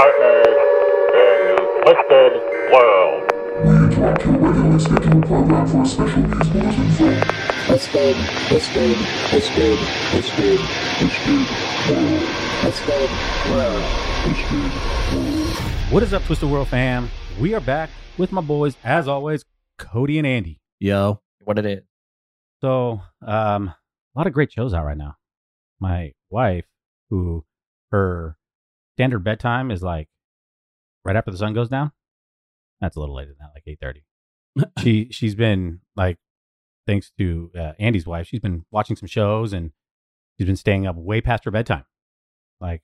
Partners in Twisted World. We interrupt your regularly scheduled program for a special news bulletin from Twisted, Twisted, Twisted, Twisted, Twisted World. Twisted World. Twisted World. What is up, Twisted World fam? We are back with my boys, as always, Cody and Andy. Yo. What it is? So, um, a lot of great shows out right now. My wife, who her standard bedtime is like right after the sun goes down. That's a little later than that, like eight thirty. she she's been like, thanks to uh, Andy's wife, she's been watching some shows and she's been staying up way past her bedtime. Like,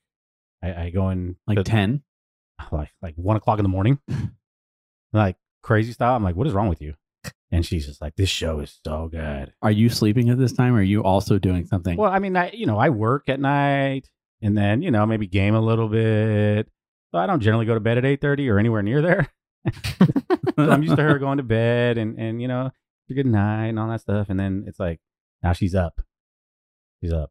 I, I go in Like 10? like like one o'clock in the morning, like crazy style. I'm like, what is wrong with you? And she's just like, this show is so good. Are you sleeping at this time or are you also doing something? Well, I mean, I you know I work at night, and then you know maybe game a little bit. So I don't generally go to bed at eight thirty or anywhere near there. I'm used to her going to bed and and you know good night and all that stuff, and then it's like now she's up, she's up.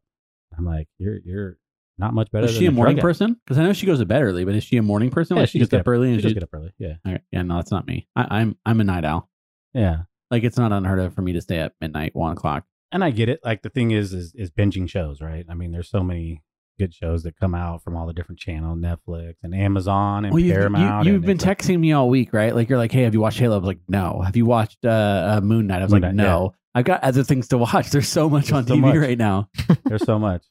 I'm like, you're you're not much better. Is than she a morning person? Because I know she goes to bed early, but is she a morning person? Yeah, like she she gets does up early She and does she get up early. Yeah, Okay. Yeah, no, that's not me. I, I'm I'm a night owl. yeah. Like it's not unheard of for me to stay up midnight, one o'clock. and I get it. Like the thing is, is is binging shows, right? I mean, there's so many good shows that come out from all the different channels, Netflix and Amazon and Well, you've, Paramount. you, and have been it's like- texting me all week, right? Like you're like, hey, have you watched Halo? I was like, no. Have you watched uh, uh, Moon Knight? I was Moon like, Knight, no. I've got other things to watch. There's so much There's on so TV much. right now. there's so much.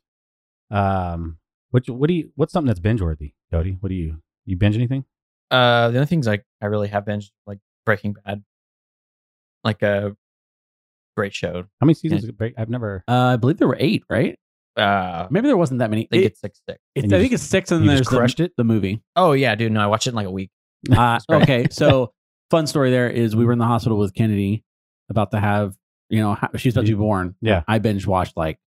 Um, what what do you? What's something that's binge worthy, Cody? What do you you binge anything? Uh, the only things like I really have binged like Breaking Bad, like a great show. How many seasons? of Break- I've never. Uh, I believe there were eight, right? Uh, Maybe there wasn't that many. I think It- it's six six. it's- I think just- it's six, and you then just there's crushed the, it? the movie. Oh yeah, dude. No, I watched it in like a week. Uh, great. okay, so fun story there is we were in the hospital with Kennedy, about to have you know ha- she's about to be born. Yeah. I binge watched like,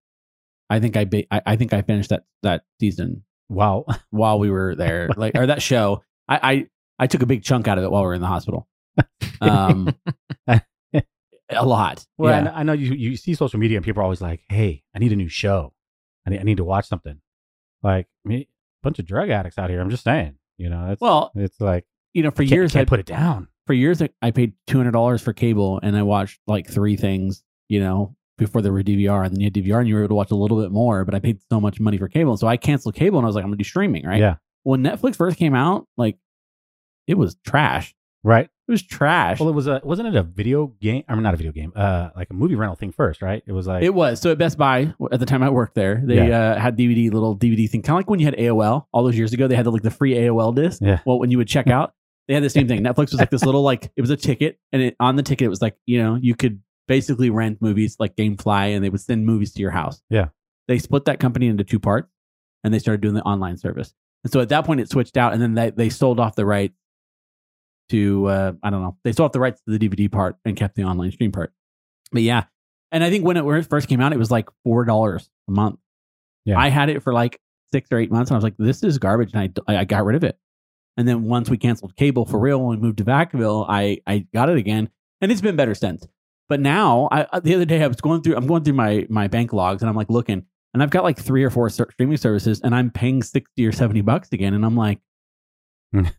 I think I, ba- I I think I finished that that season Wow. while we were there, like or that show. I I, I took a big chunk out of it while we were in the hospital. Um, a lot. Well, yeah. kn- I know you you see social media and people are always like, "Hey, I need a new show. I need I need to watch something." Like me, a bunch of drug addicts out here. I'm just saying. You know, it's Well, it's like you know, for can't- years I can't put it down. for years I- I paid two hundred dollars for cable, and I watched like three things. You know, before there were DVR, and then you had DVR, and you were able to watch a little bit more. But I paid so much money for cable, so I canceled cable, and I was like, I'm gonna do streaming, right? Yeah. When Netflix first came out, like it was trash. Right. It was trash. Well, it was a wasn't it a video game? I mean, not a video game. Uh, like a movie rental thing first, right? It was like It was so at Best Buy at the time I worked there. They Yeah. uh, had DVD little DVD thing, kind of like when you had AOL all those years ago. They had the, like the free AOL disc. Yeah. Well, when you would check out, they had the same thing. Netflix was like this little like it was a ticket, and it, on the ticket it was like you know you could basically rent movies like GameFly, and they would send movies to your house. Yeah. They split that company into two parts, and they started doing the online service. And so at that point it switched out, and then they they sold off the rights to uh, I don't know they still have the rights to the DVD part and kept the online stream part. But yeah, and I think when it, when it first came out, it was like four dollars a month. Yeah. I had it for like six or eight months, and I was like, "This is garbage," and I I got rid of it. And then once we canceled cable for real when we moved to Vacaville, I I got it again, and it's been better since. But now, I the other day I was going through I'm going through my my bank logs, and I'm like looking, and I've got like three or four streaming services, and I'm paying sixty or seventy bucks again, and I'm like,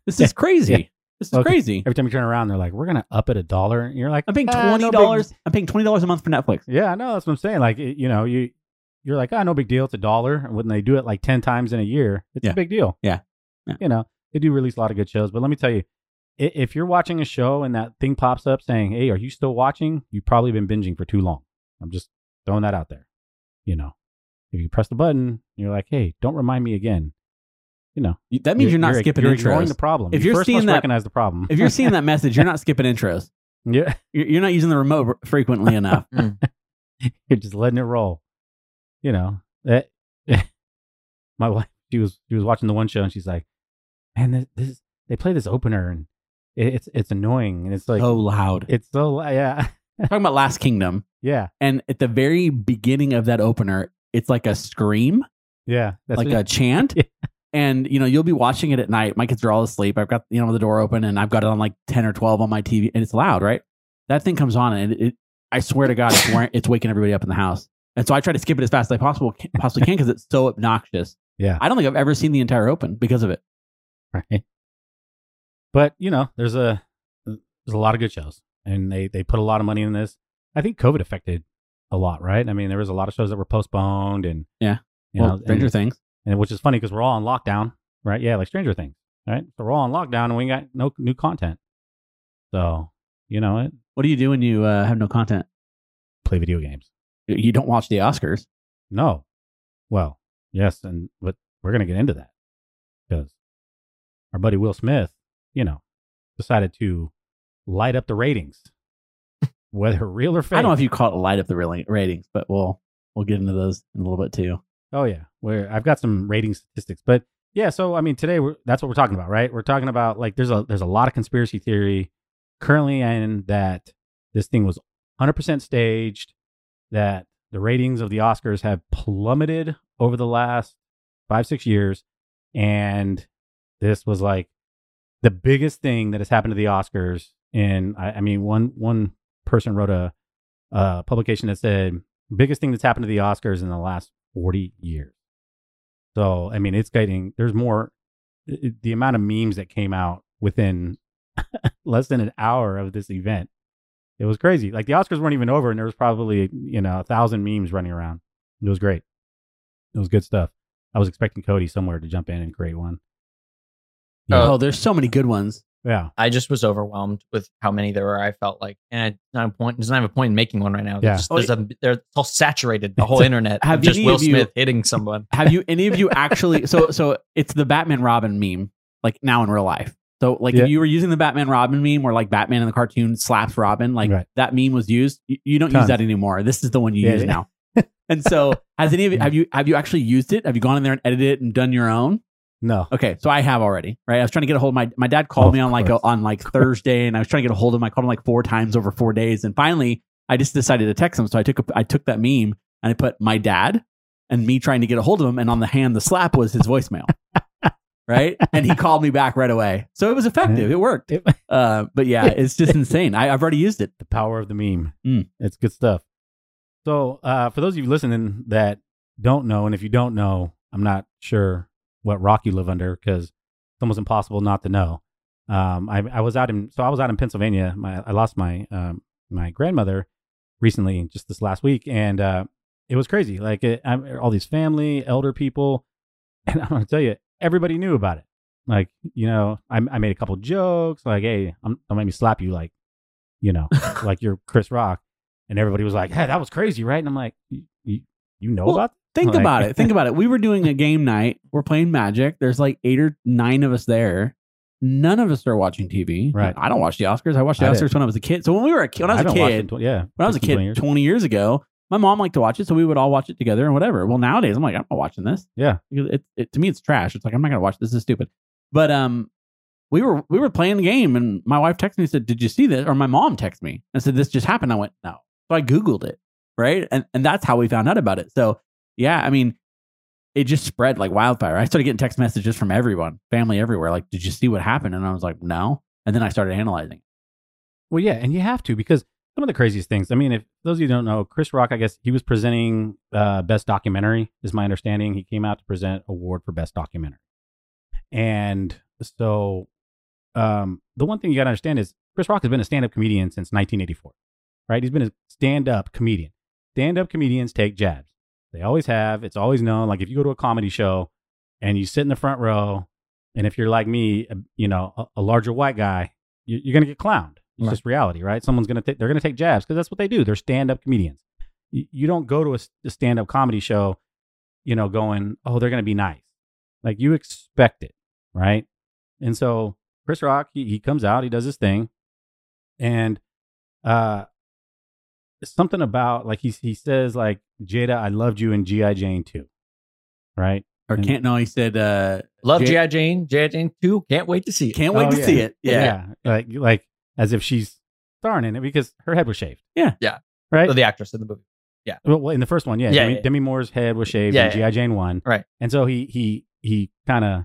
this is crazy. This is Okay. crazy. every time you turn around, they're like, "We're gonna up it a dollar." And you're like, I'm paying "Ah, twenty dollars. I'm paying twenty dollars a month for Netflix. Yeah, I know. That's what I'm saying. Like, it- you know, you you're like, "Ah, no big deal. It's a dollar." And when they do it like ten times in a year, it's Yeah. a big deal. Yeah. Yeah. You know, they do release a lot of good shows. But let me tell you, if you're watching a show and that thing pops up saying, "Hey, are you still watching?" You've probably been binging for too long. I'm just throwing that out there. You know, if you press the button, you're like, "Hey, don't remind me again." You know, That means you're, not skipping you're intros. ignoring the problem. If You you're first seeing must that- recognize the problem. if you're seeing that message, you're not skipping intros. yeah, You're, you're not using the remote frequently enough. Mm. you're just letting it roll. You know that. my wife, she was she was watching the one show and she's like, "Man, this, this they play this opener and it, it's it's annoying and it's like so loud. it's so yeah Talking about Last Kingdom, yeah and at the very beginning of that opener, it's like a scream, yeah that's like what- a chant. Yeah. And you know, you'll be watching it at night. My kids are all asleep. I've got you know the door open, and I've got it on like ten or twelve on my TV, and it's loud, right? That thing comes on, and it, it I swear to God, it's, wearing, it's waking everybody up in the house. And so I try to skip it as fast as I possible possibly can because it's so obnoxious. yeah I don't think I've ever seen the entire open because of it. right. But you know, there's a there's a lot of good shows, and they they put a lot of money in this. I think COVID affected a lot, right? I mean, there was a lot of shows that were postponed, and Yeah. you well, know, Stranger Things. And which is funny because we're all on lockdown, right? Yeah, like Stranger Things, right? So we're all on lockdown, and we got no new content. So you know, it What do you do when you uh, have no content? play video games. You don't watch the Oscars. No, well, yes, and but we're gonna get into that because our buddy Will Smith, you know, decided to light up the ratings, whether real or fake. I don't know if you call it light up the ratings, but we'll we'll get into those in a little bit too. Oh yeah, where I've got some rating statistics, but yeah. So I mean, today that's what we're talking about, right? We're talking about like there's a there's a lot of conspiracy theory currently, and that this thing was 100% staged. That the ratings of the Oscars have plummeted over the last five six years, and this was like the biggest thing that has happened to the Oscars. And I, I mean, one one person wrote a, a publication that said biggest thing that's happened to the Oscars in the last 40 years. So, I mean, it's getting, there's more, i- the amount of memes that came out within less than an hour of this event. It was crazy. Like the Oscars weren't even over and there was probably, you know, a thousand memes running around. It was great. It was good stuff. I was expecting Cody somewhere to jump in and create one. Uh, oh, there's so many good ones. Yeah. I just was overwhelmed with how many there were. I felt like, and it's not a point. There's not even a point in making one right now. Yeah. There's, just, there's a, they're all saturated. The whole a- internet. have Have just Will you- Smith hitting someone. Have you any of you actually? So so it's the Batman Robin meme, like now in real life. So like Yeah. if you were using the Batman Robin meme, where like Batman in the cartoon slaps Robin, like Right. that meme was used. You, you don't Tons. use that anymore. This is the one you Yeah, use yeah. now. and so has any of you have you have you actually used it? Have you gone in there and edited it and done your own? No. Okay, so I have already, right? I was trying to get a hold of my my dad called Of me on like a, on like Thursday, and I was trying to get a hold of him. I called him like four times over four days, and finally, I just decided to text him. So I took a, I took that meme and I put my dad and me trying to get a hold of him, and on the hand the slap was his voicemail, right? And he called me back right away, so it was effective. It worked. Uh, but yeah, it's just insane. I, I've already used it. the power of the meme. Mm. It's good stuff. So, uh, for those of you listening that don't know, and if you don't know, I'm not sure what rock you live under because it's almost impossible not to know. Um, I, I was out in so I was out in Pennsylvania. My I lost my um, my grandmother recently, just this last week, and uh, it was crazy. Like it, I'm, all these family, elder people, and I'm gonna tell you, everybody knew about it. Like you know, I, I made a couple jokes, like, "Hey, I'm, don't make me slap you," like, you know, like you're Chris Rock, and everybody was like, "Hey, that was crazy, right?" And I'm like, "You, you, you know Well, about?" Think Like- about it. Think about it. We were doing a game night. We're playing Magic. There's like eight or nine of us there. None of us are watching TV. Right. I don't watch the Oscars. I watched the I Oscars Oscars when I was a kid. So when we were a kid, when I was a watched it kid, tw- yeah, when I was a 15, 20 kid years. 20 years ago, my mom liked to watch it, so we would all watch it together and whatever. Well, nowadays I'm like, I'm not watching this. Yeah. Because it, it to me it's trash. It's like I'm not gonna watch this. This is stupid. But um, we were we were playing the game, and my wife texted me and said, "Did you see this?" Or my mom texted me and said, "This just happened." I went, "No." So I googled it, right, and and that's how we found out about it. So yeah, I mean, it just spread like wildfire. I started getting text messages from everyone, family everywhere. Like, "Did you see what happened?" And I was like, "No." And then I started analyzing. Well, yeah, and you have to because some of the craziest things. I mean, if those of you don't know, Chris Rock, I guess he was presenting uh, best documentary, is my understanding. He came out to present award for best documentary, and so um, the one thing you got to understand is Chris Rock has been a stand-up comedian since 1984, right? He's been a stand-up comedian. Stand-up comedians take jabs. They always have. It's always known. Like if you go to a comedy show and you sit in the front row, and if you're like me, you know, a, a larger white guy, you- you're gonna get clowned. It's Right. just reality, right? Someone's gonna take. They're gonna take jabs because that's what they do. They're stand-up comedians. You, you don't go to a stand-up comedy show, you know, going, oh, they're gonna be nice. Like you expect it, right? And so Chris Rock, he, he comes out, he does his thing, and uh, something about like he he says like Jada, I loved you in GI Jane too, right? Or And- can't no, he said uh Love J- G.I. Jane, G.I. Jane 2. Can't wait to see it. can't wait Oh, to yeah. see it. Yeah. like like as if she's starring in it because her head was shaved. Yeah. Yeah. right. So the actress in the movie. Well, well, in the first one, yeah, Yeah, Demi, yeah. Demi Moore's head was shaved Yeah, in GI yeah. Jane one, Right. And so he he he kind of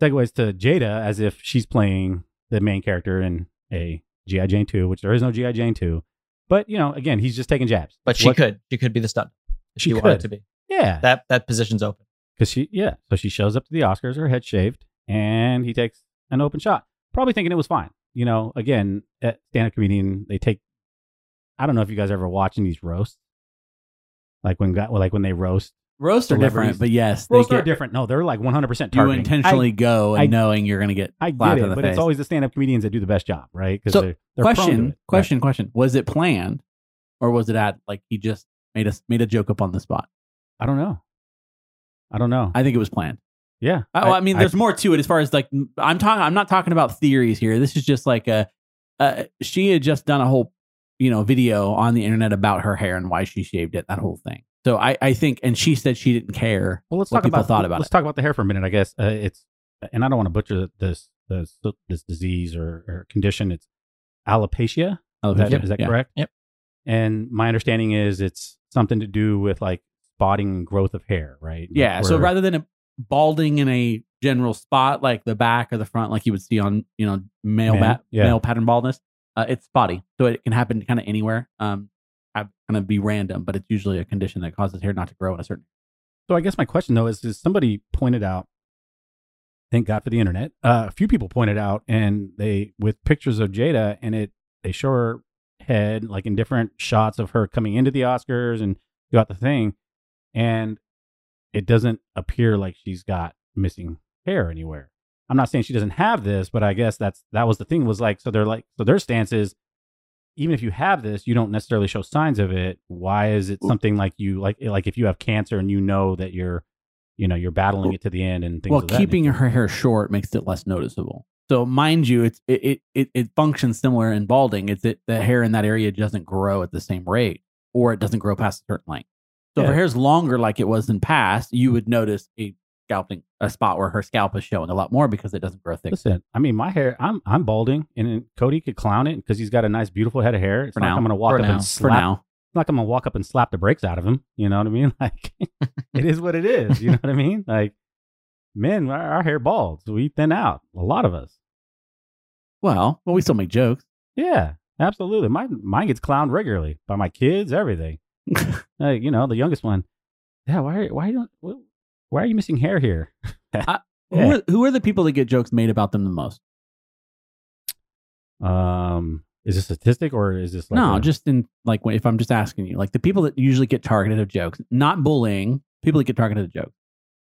segues to Jada as if she's playing the main character in a GI Jane two, which there is no GI Jane two. But you know, again, he's just taking jabs. But she What- could. She could be the stunt. If She she, wanted could. to be. yeah, That that position's open. because she yeah. So she shows up to the Oscars, her head shaved, and he takes an open shot, probably thinking it was fine. You know, again, at stand-up comedian, they take. I don't know if you guys ever watching these roasts, like when like when they roast. Roasts are different, but yes, they Roasts are get- different. No, they're like 100 percent you targeting. intentionally go and I- knowing you're going to get I, I slapped get in it, the but face. it's always the stand-up comedians that do the best job, right? Because So, they're, they're prone to question, it. question, question. Was it planned, or was it at like he just made us made a joke up on the spot? I don't know. I don't know. I think it was planned. yeah. Oh, I, mean, there's more to it as far as like I'm talking. I'm not talking about theories here. This is just like a. Uh, she had just done a whole, you know, video on the internet about her hair and why she shaved it. That whole thing. So I, I think, and she said she didn't care. Well, let's what talk people about thought about let's it. talk about the hair for a minute. I guess uh, it's, and I don't want to butcher this this this disease or, or condition. It's alopecia. Is that, Alopecia, is that yeah. correct? Yep. And my understanding is it's something to do with like spotting and growth of hair, right? Yeah. So rather than a balding in a general spot like the back or the front, like you would see on you know male Man, ba- yeah. male pattern baldness, uh, it's spotty. So it can happen kind of anywhere. Um, kind of be random, but it's usually a condition that causes hair not to grow in a certain. So I guess my question though is, is somebody pointed out, thank God for the internet. Uh, a few people pointed out, and they with pictures of Jada, and it they show her head like in different shots of her coming into the Oscars and throughout the thing, and it doesn't appear like she's got missing hair anywhere. I'm not saying she doesn't have this, but I guess that's that was the thing was like so they're like so their stance is even if you have this, you don't necessarily show signs of it. Why is it something like you like like if you have cancer and you know that you're you know you're battling it to the end and things well, keeping nature? her hair short makes it less noticeable. So mind you, it's it it it, functions similar in balding. It's that the hair in that area doesn't grow at the same rate, or it doesn't grow past a certain length. So if Yeah. her hair's longer, like it was in past, you would notice a scalping a spot where her scalp is showing a lot more because it doesn't grow thick. Listen, I mean, my hair, I'm I'm balding, and Cody could clown it because he's got a nice, beautiful head of hair. It's For not now. like I'm gonna walk For up now. and For slap. now, It's not like I'm gonna walk up and slap the brakes out of him. You know what I mean? Like, it is what it is. You know what I mean? Like, men, our, our hair balds. We thin out. A lot of us. well, well, we still make jokes. Yeah, absolutely. Mine mine gets clowned regularly by my kids. Everything. like, you know, the youngest one. Yeah. Why? Why don't? Why are you missing hair here? Who, Yeah. are, who are the people that get jokes made about them the most? Um, is this a statistic or is this like no, a- just in like if I'm just asking you, like the people that usually get targeted of jokes, not bullying, people that get targeted of jokes.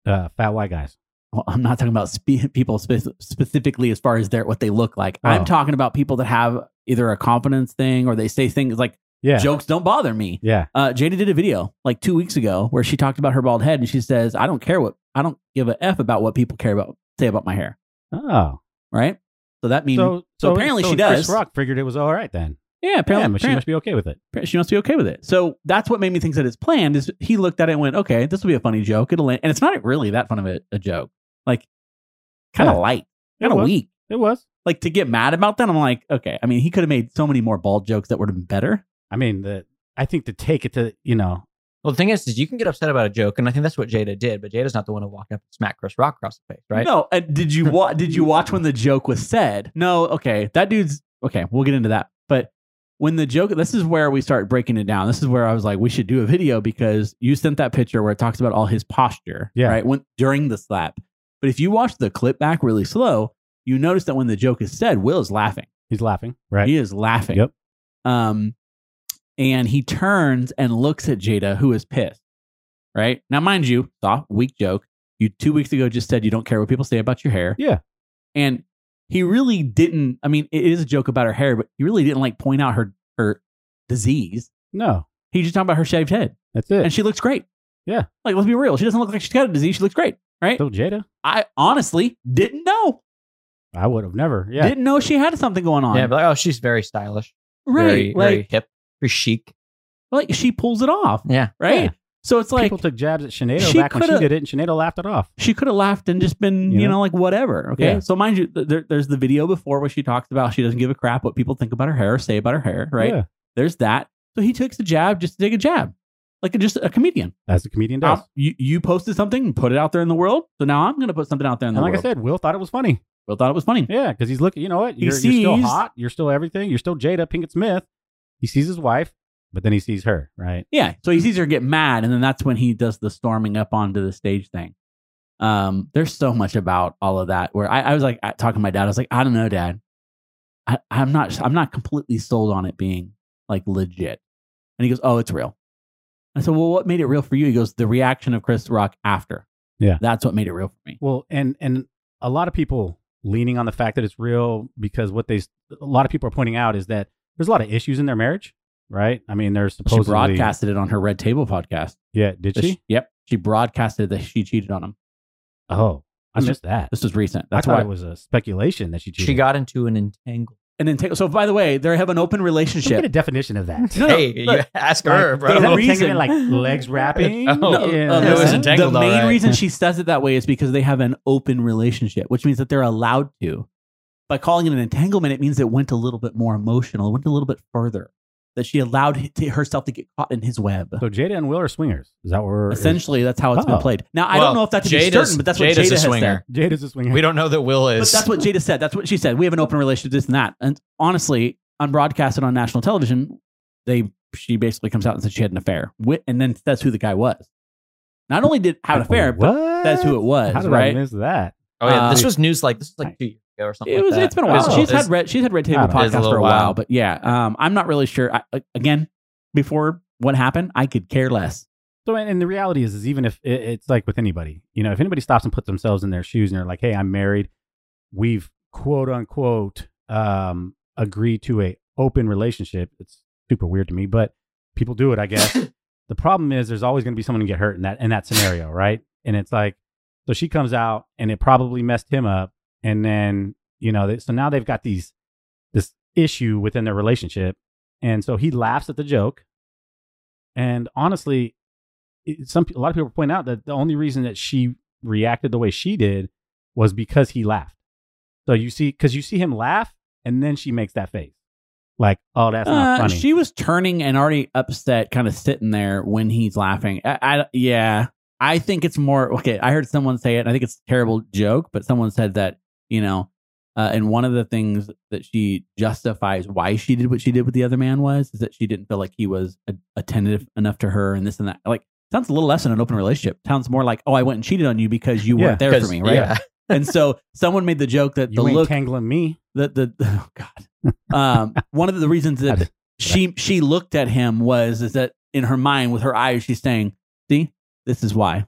uh, fat white guys? Well, I'm not talking about spe- people spe- specifically as far as their what they look like. I'm Oh. talking about people that have either a confidence thing or they say things like Yeah. jokes don't bother me. Yeah. Uh, Jada did a video like two weeks ago where she talked about her bald head and she says, "I don't care what I don't give a f about what people care about say about my hair." Oh. Right. So that means so, so apparently she does. Chris. Rock figured it was all right then. yeah, apparently, yeah, she apparently- must be okay with it. she must be okay with it. So that's what made me think that it's planned. Is he looked at it and went, "Okay, this will be a funny joke. It'll," and it's not really that fun of a, a joke. Like, kind of Yeah. light, kind of weak. It was. Like to get mad about that, I'm like, okay. I mean, he could have made so many more bald jokes that would have been better. I mean, the I think to take it to you know, Well, the thing is, is you can get upset about a joke, and I think that's what Jada did. But Jada's not the one to walk up and smack Chris Rock across the face, right? No, uh, did you wa- did you watch when the joke was said? No, okay, that dude's okay. We'll get into that, but. When the joke, this is where we start breaking it down. This is where I was like, we should do a video because you sent that picture where it talks about all his posture, Yeah. right? When during the slap. But if you watch the clip back really slow, you notice that when the joke is said, Will is laughing. he's laughing, right? He is laughing. Yep. Um, and he turns and looks at Jada, who is pissed. Right now, mind you, soft weak joke. You two weeks ago just said you don't care what people say about your hair. Yeah. And he really didn't. I mean, it is a joke about her hair, but he really didn't like point out her her disease. No, He just talked about her shaved head, that's it. and she looks great. Yeah. Like, let's be real. She doesn't look like she's got a disease. She looks great, right? So Jada, I honestly didn't know. I would have never. Yeah. Didn't know she had something going on. Yeah, but like, oh, she's very stylish. right. Very, like, very hip, very chic. like she pulls it off. Yeah. Right. Yeah. So it's like People took jabs at Sinead she back when she coulda- did it, and Sinead laughed it off. she could have laughed and just been, you You know, know? like whatever. Okay. Yeah. So mind you, there, there's the video before where she talks about she doesn't give a crap what people think about her hair or say about her hair. Right. Yeah. There's that. So he takes a jab just to take a jab, like a, just a comedian. As the comedian does. Um, you you posted something and put it out there in the world. So now I'm going to put something out there in and the like world. I said, Will thought it was funny. Will thought it was funny. Yeah, because he's looking. You know what? He You're, you're still hot. You're still everything. You're still Jada Pinkett Smith. He sees his wife, but then he sees her. Right? Yeah. So he sees her get mad, and then that's when he does the storming up onto the stage thing. Um, there's so much about all of that where I, I was like talking to my dad. I was like, I don't know, Dad. I, I'm not. I'm not completely sold on it being like legit. And he goes, Oh, it's real. I said, Well, what made it real for you? He goes, The reaction of Chris Rock after. Yeah. That's what made it real for me. Well, and and a lot of people leaning on the fact that it's real because what they a lot of people are pointing out is that there's a lot of issues in their marriage. Right? I mean, there's She supposedly broadcasted it on her Red Table podcast. Yeah, did she? Yep. She broadcasted that she cheated on him. Oh, I This missed that. This was recent. That's thought why it was a speculation that she cheated. She got into an entangle. And then take, so by the way, they have an open relationship. get a definition of that. No, no, hey, you ask her, Like, bro. The reason, reason- like legs wrapping? Oh, No, Yeah. uh, It was listen, entangled, the main right. reason she says it that way is because they have an open relationship, which means that they're allowed to. By calling it an entanglement, it means it went a little bit more emotional, it went a little bit further. That she allowed h- to herself to get caught in his web. So Jada and Will are swingers. Is that what we're Essentially, that's how it's been Oh. played. Now, I Well, don't know if that to be Jada's- certain, but that's what Jada a has said. Jada's a swinger. We don't know that Will is. But that's what Jada said. That's what she said. We have an open relationship, this and that. And honestly, unbroadcasted on national television, they she basically comes out and says she had an affair. Wi- And then that's who the guy was. Not only did have an affair, but that's who it was, How did right? I miss that? oh yeah, this uh, was news like this was like two years ago or something. It like was. that. It's been a while. was- she's had red. She's had red table I don't know. It is a podcast for a while, while. but yeah, um, I'm not really sure. I, again, before what happened, I could care less. So, and, and the reality is, is even if it, it's like with anybody, you know, if anybody stops and puts themselves in their shoes and they're like, "Hey, I'm married," we've quote unquote um, agreed to a open relationship. It's super weird to me, but people do it, I guess. the problem is, there's always going to be someone who get hurt in that in that scenario, right? And it's like, so she comes out, and it probably messed him up, and then you know, they, so now they've got these this issue within their relationship, and so he laughs at the joke. And honestly, it- some a lot of people point out that the only reason that she reacted the way she did was because he laughed. So you see, because you see him laugh, and then she makes that face, like, "Oh, that's not Uh, funny." she was turning and already upset, kind of sitting there when he's laughing. I, I, yeah, I think it's more okay. I heard someone say it. And I think it's a terrible joke, but someone said that you know, uh, and one of the things that she justifies why she did what she did with the other man was is that she didn't feel like he was a- attentive enough to her and this and that. Like sounds a little less than an open relationship. Sounds more like, oh, I went and cheated on you because you Yeah, weren't there for me, right? Yeah. and so someone made the joke that you the look tangling me. the the oh god um one of the reasons that she she looked at him was is that in her mind with her eyes she's saying see this is why.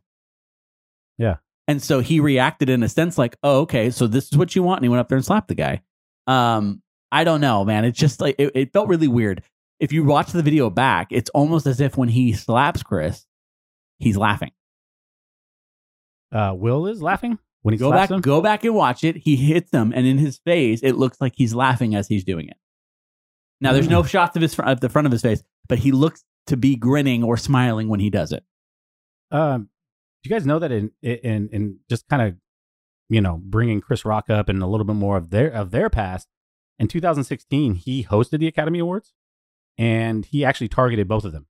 And so he reacted in a sense like oh okay so this is what you want and he went up there and slapped the guy. Um i don't know man. It's just like it, it felt really weird. If you watch the video back it's almost as if when he slaps chris he's laughing. Uh, Will is laughing when he go back him. go back and watch it. He hits him and in his face it looks like he's laughing as he's doing it. Now there's no shots of his fr- of the front of his face but he looks to be grinning or smiling when he does it. Um, you guys know that in in in just kind of you know bringing Chris Rock up and a little bit more of their of their past in 2016 he hosted the Academy Awards and he actually targeted both of them.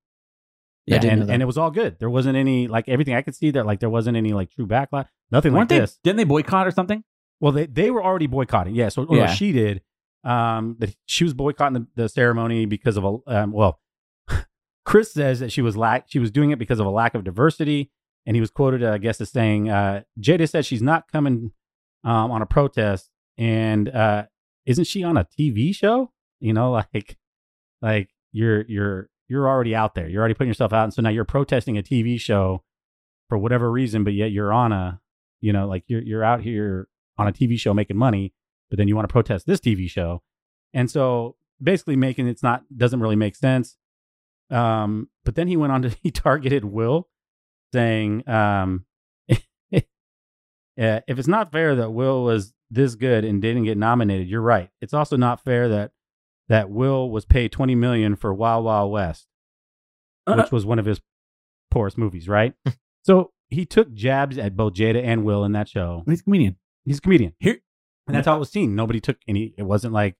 Yeah, I didn't know and and it was all good. There wasn't any like everything I could see that like there wasn't any like true backlash nothing weren't like they this. didn't they boycott or something? Well they they were already boycotting yeah so Yeah. she did um that she was boycotting the, the ceremony because of a um, well Chris says that she was lack she was doing it because of a lack of diversity, and he was quoted, I guess, as saying, uh, "Jada said she's not coming um, on a protest, and uh, isn't she on a TV show? You know, like, like you're you're you're already out there, you're already putting yourself out, and so now you're protesting a TV show for whatever reason, but yet you're on a, you know, like you're you're out here on a TV show making money, but then you want to protest this TV show, and so basically making it's not doesn't really make sense." Um, but then he went on to he targeted Will, saying, um, uh, if it's not fair that Will was this good and didn't get nominated, you're right. It's also not fair that that Will was paid 20 million for Wild Wild West, Uh, which was one of his poorest movies, right? so he took jabs at both Jada and Will in that show. He's a comedian. He's a comedian. Here, And that's how it was seen. Nobody took any. It wasn't like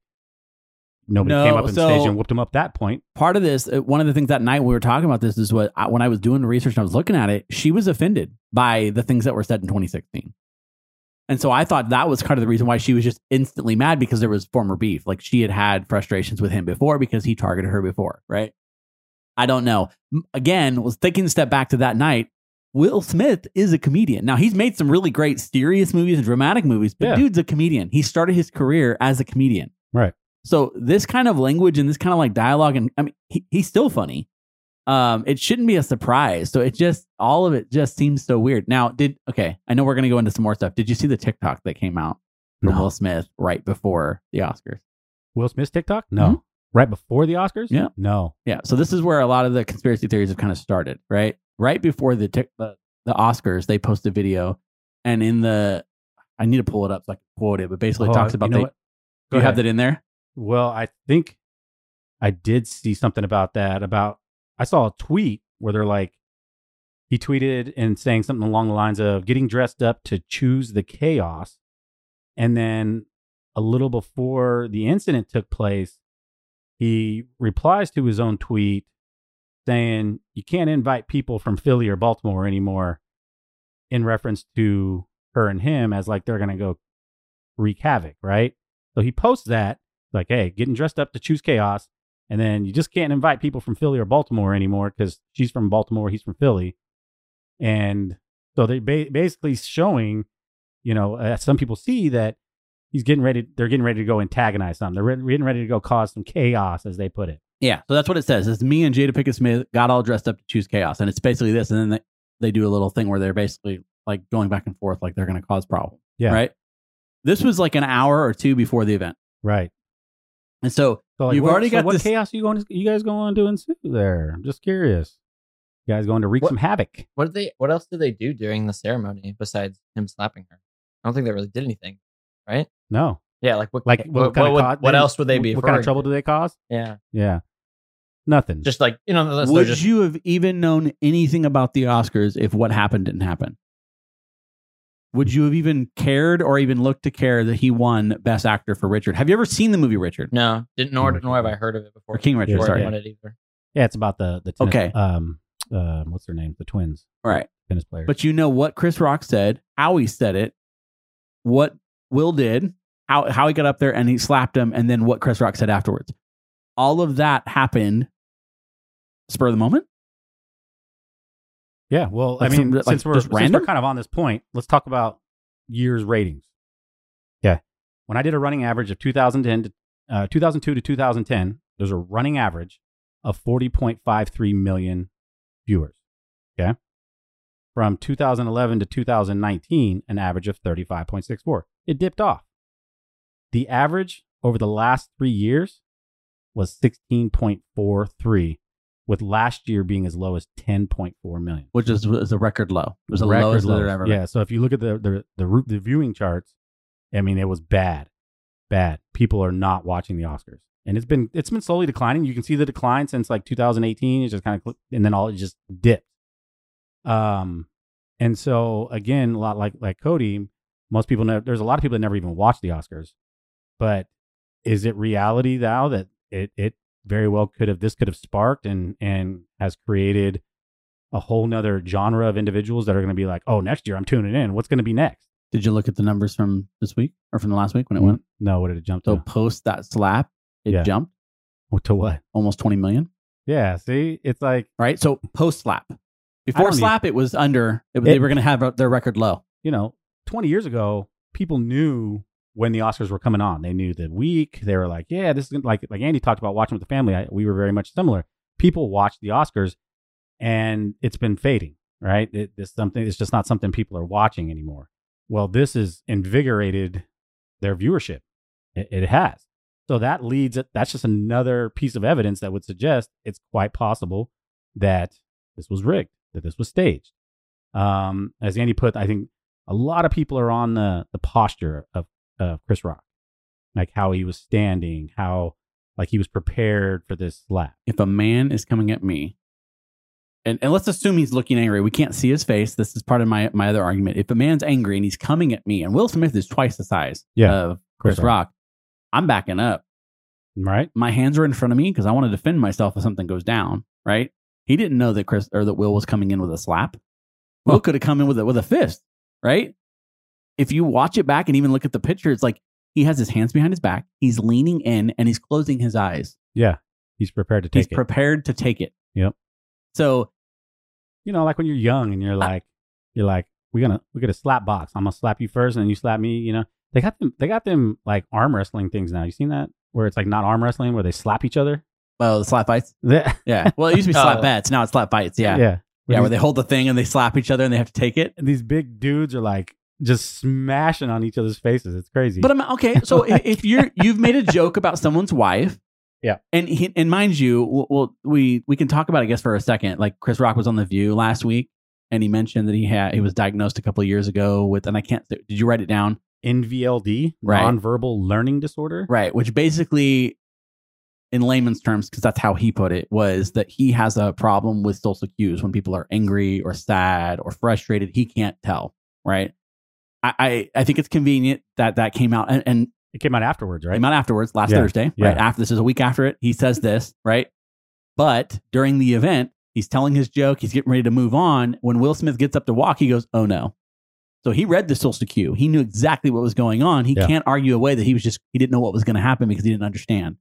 nobody No, came up on so- stage and whooped him up that point. part of this, uh, one of the things that night we were talking about this is what I, when I was doing the research and I was looking at it, she was offended by the things that were said in 2016. And so I thought that was kind of the reason why she was just instantly mad because there was former beef. Like she had had frustrations with him before because he targeted her before, right? I don't know. Again, was taking a step back to that night. Will Smith is a comedian. Now he's made some really great serious movies and dramatic movies, but Yeah. dude's a comedian. He started his career as a comedian. Right. So this kind of language and this kind of like dialogue, and I mean, he, he's still funny. Um, it shouldn't be a surprise. So it just all of it just seems so weird. Now, did okay? I know we're gonna go into some more stuff. Did you see the TikTok that came out from No. Will Smith right before the Oscars? Will Smith's TikTok? No. Mhm. Right before the Oscars? Yeah. No. Yeah. So this is where a lot of the conspiracy theories have kind of started. Right, right before the tic- the, the Oscars, they post a video, and in the I need to pull it up so I can quote it, but basically Oh, it talks you about know they, do you have that in there? Well, I think I did see something about that. About I saw a tweet where they're like, he tweeted and saying something along the lines of getting dressed up to choose the chaos, and then a little before the incident took place, he replies to his own tweet saying you can't invite people from Philly or Baltimore anymore, in reference to her and him as like they're gonna go wreak havoc, right? So he posts that like, hey, getting dressed up to choose chaos. And then you just can't invite people from Philly or Baltimore anymore because she's from Baltimore, he's from Philly. And so they ba- basically showing, you know, uh, some people see that he's getting ready, they're getting ready to go antagonize something. They're re- getting ready to go cause some chaos, as they put it. Yeah, so that's what it says. It's me and Jada Pinkett Smith got all dressed up to choose chaos, and it's basically this. And then they, they do a little thing where they're basically like going back and forth, like they're going to cause problems. Yeah. Right. This was like an hour or two before the event, Right. And so So like, You've what, already so got what this- chaos you going? To, You guys going on doing there? I'm just curious. You guys going to wreak What- some havoc? What did they? What else did they do during the ceremony besides him slapping her? I don't think they really did anything, right? No. Yeah, like what? Like what, kind what, of would- what else would they be? What kind of trouble to? do they cause? Yeah, Yeah. Nothing. just like you know, would just you have even known anything about the Oscars if what happened didn't happen? Would you have even cared or even looked to care that he won Best Actor for Richard? Have you ever seen the movie Richard no, didn't nor nor have I heard of it before. or King Richard? Yeah, sorry. won it either. yeah, it's about the the tennis, Okay. Um, uh, what's their name? The twins, All right. tennis players. But you know what Chris Rock said, how he said it, what Will did, how how he got up there and he slapped him, and then what Chris Rock said afterwards. All of that happened spur of the moment. Yeah, well, Like I mean, some- like since we're since we're kind of on this point, let's talk about years ratings. Yeah, when I did a running average of 2010 to uh, 2002 to 2010, there's a running average of 40.53 million viewers. Okay, from 2011 to 2019, an average of 35.64. It dipped off. The average over the last three years was 16.43, with last year being as low as 10.4 million. which is, was a record low. It was the Record lowest there ever been. Yeah. So if you look at the the the, the viewing charts, I mean, it was bad, bad. People are not watching the Oscars, and it's been it's been slowly declining. You can see the decline since like 2018. It's just kind of and then all it just dipped. Um, and so again, a lot like like Cody, most people know there's a lot of people that never even watch the Oscars, but is it reality now that it it very well could have this could have sparked and and has created a whole nother genre of individuals that are going to be like, oh, next year I'm tuning in. What's going to be next? Did you look at the numbers from this week or from the last week when it went? No, what did it jump So to? post that slap, it Yeah. jumped to what? almost 20 million, Yeah, see, it's like right? So post slap. Before slap, it was under, it, It- they were going to have their record low. you know, 20 years ago, people knew when the Oscars were coming on. They knew the week. They were like, yeah, this is like like Andy talked about watching with the family. I, we were very much similar. People watch the Oscars, and it's been fading. Right? It, it's something. It's just not something people are watching anymore. Well, this has invigorated their viewership. It, it has. So that leads. That's just another piece of evidence that would suggest it's quite possible that this was rigged, that this was staged. Um, as Andy put, I think a lot of people are on the the posture of of Chris Rock, like how he was standing, how like he was prepared for this slap. If a man is coming at me, and, and let's assume he's looking angry, we can't see his face. This is part of my my other argument. If a man's angry and he's coming at me, and Will Smith is twice the size Yeah, of Chris Chris Rock. Rock, I'm backing up. Right? My hands are in front of me because I want to defend myself if something goes down. Right? He didn't know that Chris or that Will was coming in with a slap. Will could have come in with a with a fist. Right? If you watch it back and even look at the picture, it's like he has his hands behind his back. He's leaning in and he's closing his eyes. Yeah, he's prepared to take it. He's it. prepared to take it. Yep. So you know, like when you're young and you're like, you're like, we're gonna we're gonna slap box. I'm gonna slap you first, and then you slap me. You know, they got them they got them like arm wrestling things now. You seen that where it's like not arm wrestling where they slap each other. well, the slap fights. yeah, Yeah. Well, it used to be oh. slap Oh. bets. Now it's slap fights. Yeah. Yeah. yeah. where they hold the thing and they slap each other and they have to take it. and these big dudes are like just smashing on each other's faces. It's crazy. But I'm okay. So if, if you're you've made a joke about someone's wife, Yeah. and he, and mind you, well, well, we we can talk about it, I guess for a second. Like Chris Rock was on the View last week, and he mentioned that he had he was diagnosed a couple of years ago with, and I can't. Did you write it down? NVLD, Right. nonverbal learning disorder. Right. Which basically, in layman's terms, because that's how he put it, was that he has a problem with social cues when people are angry or sad or frustrated. He can't tell. Right. I I, I think it's convenient that that came out and, and It came out afterwards, right? came out afterwards last Yeah. Thursday. Yeah. Right after this is a week after it. He says this right, but during the event, he's telling his joke. He's getting ready to move on. When Will Smith gets up to walk, he goes, "Oh no." So he read the social cue. He knew exactly what was going on. He Yeah. can't argue away that he was just he didn't know what was going to happen because he didn't understand.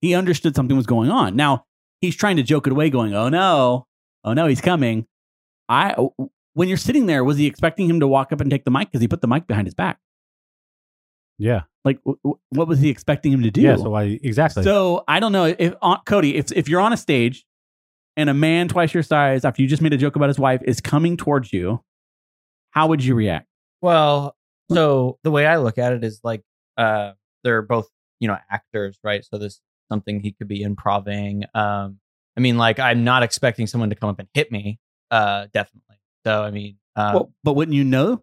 He understood something was going on. Now he's trying to joke it away, going, "Oh no, oh no, he's coming." I when you're sitting there, was he expecting him to walk up and take the mic because he put the mic behind his back? yeah, Like, w- w- what was he expecting him to do? yeah. So why exactly? So I don't know if uh, Cody, if if you're on a stage and a man twice your size after you just made a joke about his wife is coming towards you, how would you react? Well, so the way I look at it is like uh they're both, you know, actors, right? So this is something he could be improving. Um I mean like I'm not expecting someone to come up and hit me. Uh definitely. So I mean um well, but wouldn't you know?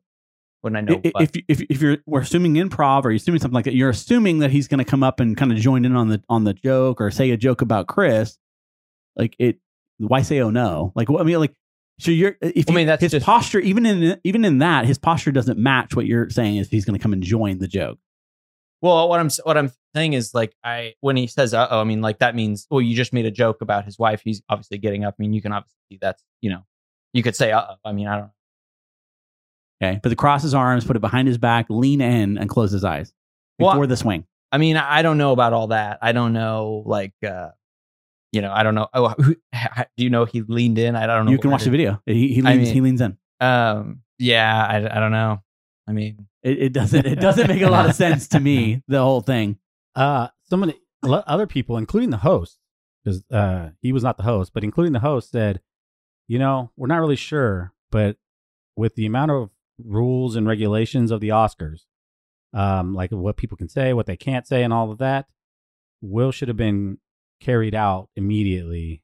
Wouldn't I know if if if you're we're assuming improv or you're assuming something like that, you're assuming that he's going to come up and kind of join in on the on the joke or say a joke about Chris. Like it, why say oh no? Like what I mean, like so you're if I you- mean, that's his just- posture even in even in that his posture doesn't match what you're saying is he's going to come and join the joke. Well, what I'm what I'm saying is like I when he says uh oh, I mean like that means well you just made a joke about his wife. He's obviously getting up. I mean you can obviously see that's you know you could say uh. I mean I don't. Okay, but to cross his arms, put it behind his back, lean in, and close his eyes Well, before the swing. I mean I don't know about all that. I don't know like uh you know I don't know. Oh, who, do you know he leaned in? I don't know. You can watch the video. He, he I leans. mean- he leans in. Um. Yeah. I, I don't know. I mean. It, it doesn't. It doesn't make a lot of sense to me. The whole thing. Uh, some of other people, including the host, because uh, he was not the host, but including the host, said, you know, we're not really sure, but with the amount of rules and regulations of the Oscars, um, like what people can say, what they can't say, and all of that, Will should have been carried out immediately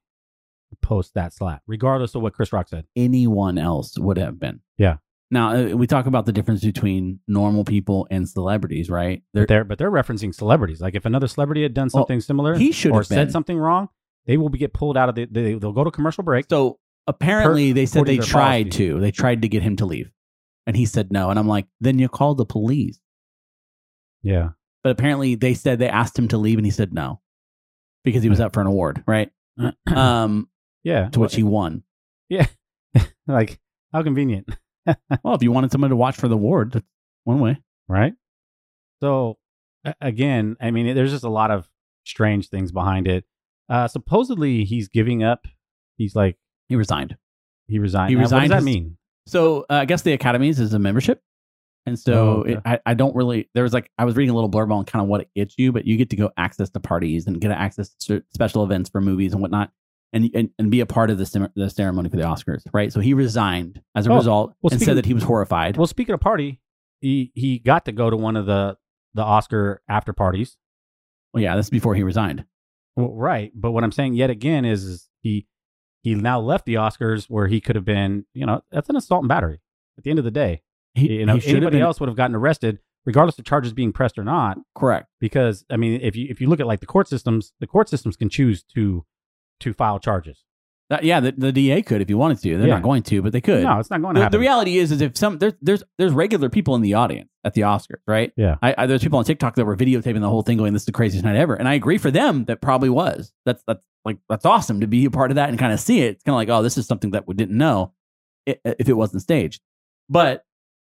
post that slap, regardless of what Chris Rock said. anyone else would have been. Yeah. Now uh, we talk about the difference between normal people and celebrities, right? But they're there, but they're referencing celebrities. Like if another celebrity had done Well, something similar, he should or have said something wrong, they will be get pulled out of the. They, they'll go to commercial break. so apparently they said they tried policy. to. They tried to get him to leave, and he said no. And I'm like, then you call the police. Yeah. But apparently they said they asked him to leave, and he said no because he was up for an award, right? Um, yeah. to which he won. Yeah. like how convenient, Well, if you wanted someone to watch for the award, that's one way. right? So again, I mean, there's just a lot of strange things behind it. Uh, supposedly he's giving up. He's like He resigned. he resigned. He Now, resigned What does that his- mean? So uh, I guess the academies is a membership, and so Oh, okay. it, I, I don't really. There was like I was reading a little blurb on kind of what it gets you, but you get to go access to parties and get access to special events for movies and whatnot, and and, and be a part of the the ceremony for the Oscars, right? So he resigned as a Oh, result well, and said that he was horrified. Well, speaking of party, he he got to go to one of the the Oscar after parties. Well, yeah, this is before he resigned. Well, right. But what I'm saying yet again is, is he he now left the Oscars where he could have been, you know, that's an assault and battery. At the end of the day, He, you know, he should have anybody been else would have gotten arrested, regardless of charges being pressed or not. correct. Because I mean, if you if you look at like the court systems, the court systems can choose to to file charges. That- yeah, the, the DA could if he wanted to. They're Yeah. not going to, but they could. No, it's not going to the, happen. the reality is, is if some there's there's there's regular people in the audience at the Oscars, right? Yeah. I, I there's people on TikTok that were videotaping the whole thing, going, "This is the craziest night ever," and I agree for them that probably was. That's that's like that's awesome to be a part of that and kind of see it. It's kind of like, oh, this is something that we didn't know if it wasn't staged, but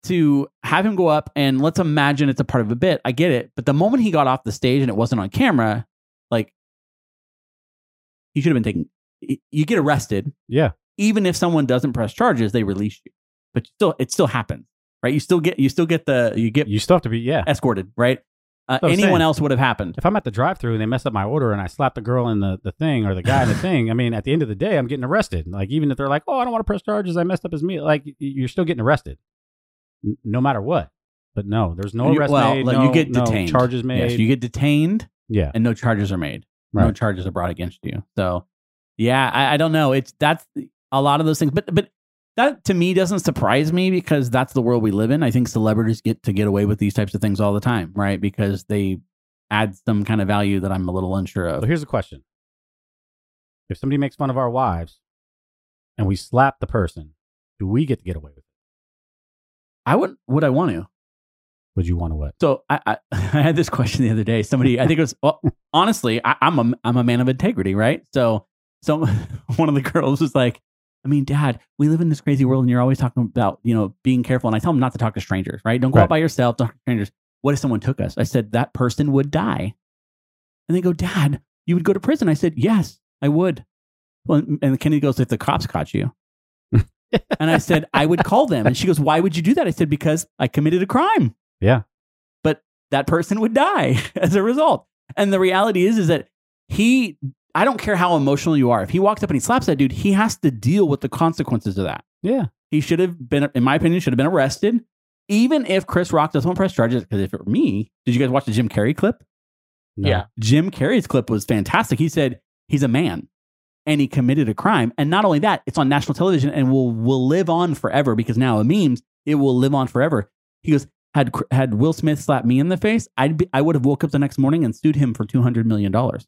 to have him go up and let's imagine it's a part of a bit, I get it. But the moment he got off the stage and it wasn't on camera, like he should have been taken. You get arrested, yeah, even if someone doesn't press charges, they release you. But still, it still happens, right? You still get you still get the you get you still have to be. Yeah, escorted, right? Uh, anyone saying. else would have happened. if I'm at the drive-through and they mess up my order and I slap the girl in the, the thing or the guy in the thing, I mean, at the end of the day, I'm getting arrested. Like even if they're like, "Oh, I don't want to press charges. I messed up his meal," like you're still getting arrested, n- no matter what. But no, there's no You- arrest well, made. like, no, you get no detained. charges made. Yes, you get detained, yeah, and no charges are made. No charges are brought against you. So, yeah, I, I don't know. It's that's a lot of those things, but but that to me doesn't surprise me because that's the world we live in. I think celebrities get to get away with these types of things all the time, right? Because they add some kind of value that I'm a little unsure of. So here's the question: If somebody makes fun of our wives and we slap the person, do we get to get away with it? I would would I want to? Would you want to what? So I, I, I had this question the other day. Somebody, I think it was well, honestly, I, I'm a I'm a man of integrity, right? So so one of the girls was like, I mean, Dad, we live in this crazy world, and you're always talking about you know being careful. And I tell them not to talk to strangers, right? Don't go Right. out by yourself. Don't talk to strangers. What if someone took us? I said that person would die. And they go, Dad, you would go to prison. I said, Yes, I would. Well, and Kennedy goes, If the cops caught you. and I said, I would call them. And she goes, Why would you do that? I said, Because I committed a crime Yeah, But that person would die as a result. And the reality is, is that he, I don't care how emotional you are. If he walks up and he slaps that dude, he has to deal with the consequences of that. yeah. He should have been, in my opinion, should have been arrested. Even if Chris Rock doesn't want to press charges, because if it were me, did you guys watch the Jim Carrey clip? No. Yeah. Jim Carrey's clip was fantastic. He said he's a man and he committed a crime. And not only that, it's on national television and will will live on forever because now a memes, it will live on forever. He goes, had had Will Smith slapped me in the face, I'd be, I would have woke up the next morning and sued him for two hundred million dollars.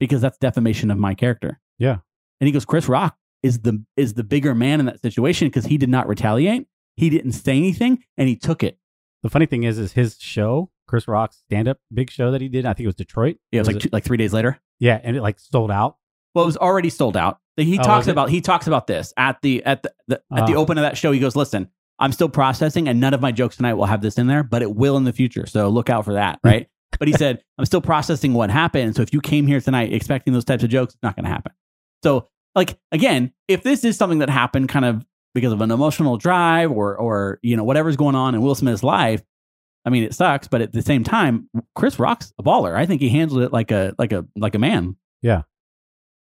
Because that's defamation of my character. Yeah. And he goes, Chris Rock is the is the bigger man in that situation because he did not retaliate. He didn't say anything and he took it. The funny thing is, is his show, Chris Rock's stand-up big show that he did. I think it was Detroit. Yeah, it was, Was like it- two, like three days later. Yeah, and it like sold out. Well, it was already sold out. He Oh, talks about he talks about this at the at the, the at the Ah. open of that show. He goes, "Listen, I'm still processing, and none of my jokes tonight will have this in there, but it will in the future. So look out for that." Right? But he said, "I'm still processing what happened. So if you came here tonight expecting those types of jokes, it's not going to happen." So, like again, if this is something that happened kind of because of an emotional drive or or you know whatever's going on in Will Smith's life. I mean, it sucks, but at the same time, Chris Rock's a baller. I think he handled it like a like a like a man. Yeah.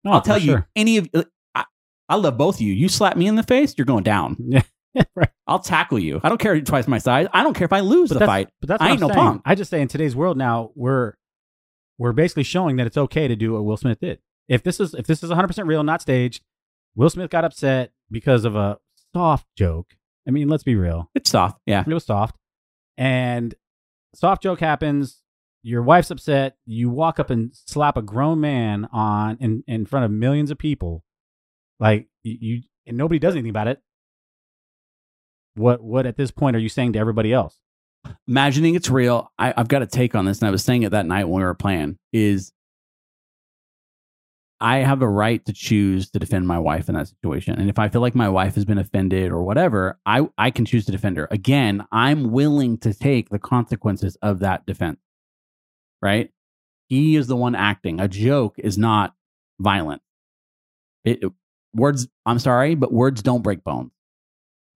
No, I'll oh, for tell you, sure. any of I, I love both of you. You slap me in the face, you're going down. Yeah, right. I'll tackle you. I don't care twice my size. I don't care if I lose the fight. But that's I ain't I'm no saying. punk. I just say in today's world now, we're we're basically showing that it's okay to do what Will Smith did. If this is if this is 100 percent real, not staged, Will Smith got upset because of a soft joke. I mean, let's be real. It's soft. Yeah. It was soft, and soft joke happens. Your wife's upset. You walk up and slap a grown man on in in front of millions of people, like you and nobody does anything about it. What what at this point are you saying to everybody else? Imagining it's real. I, I've got a take on this, and I was saying it that night when we were playing. Is I have a right to choose to defend my wife in that situation. And if I feel like my wife has been offended or whatever, I, I can choose to defend her. Again, I'm willing to take the consequences of that defense. Right? He is the one acting. A joke is not violent. It, words. I'm sorry, but words don't break bones,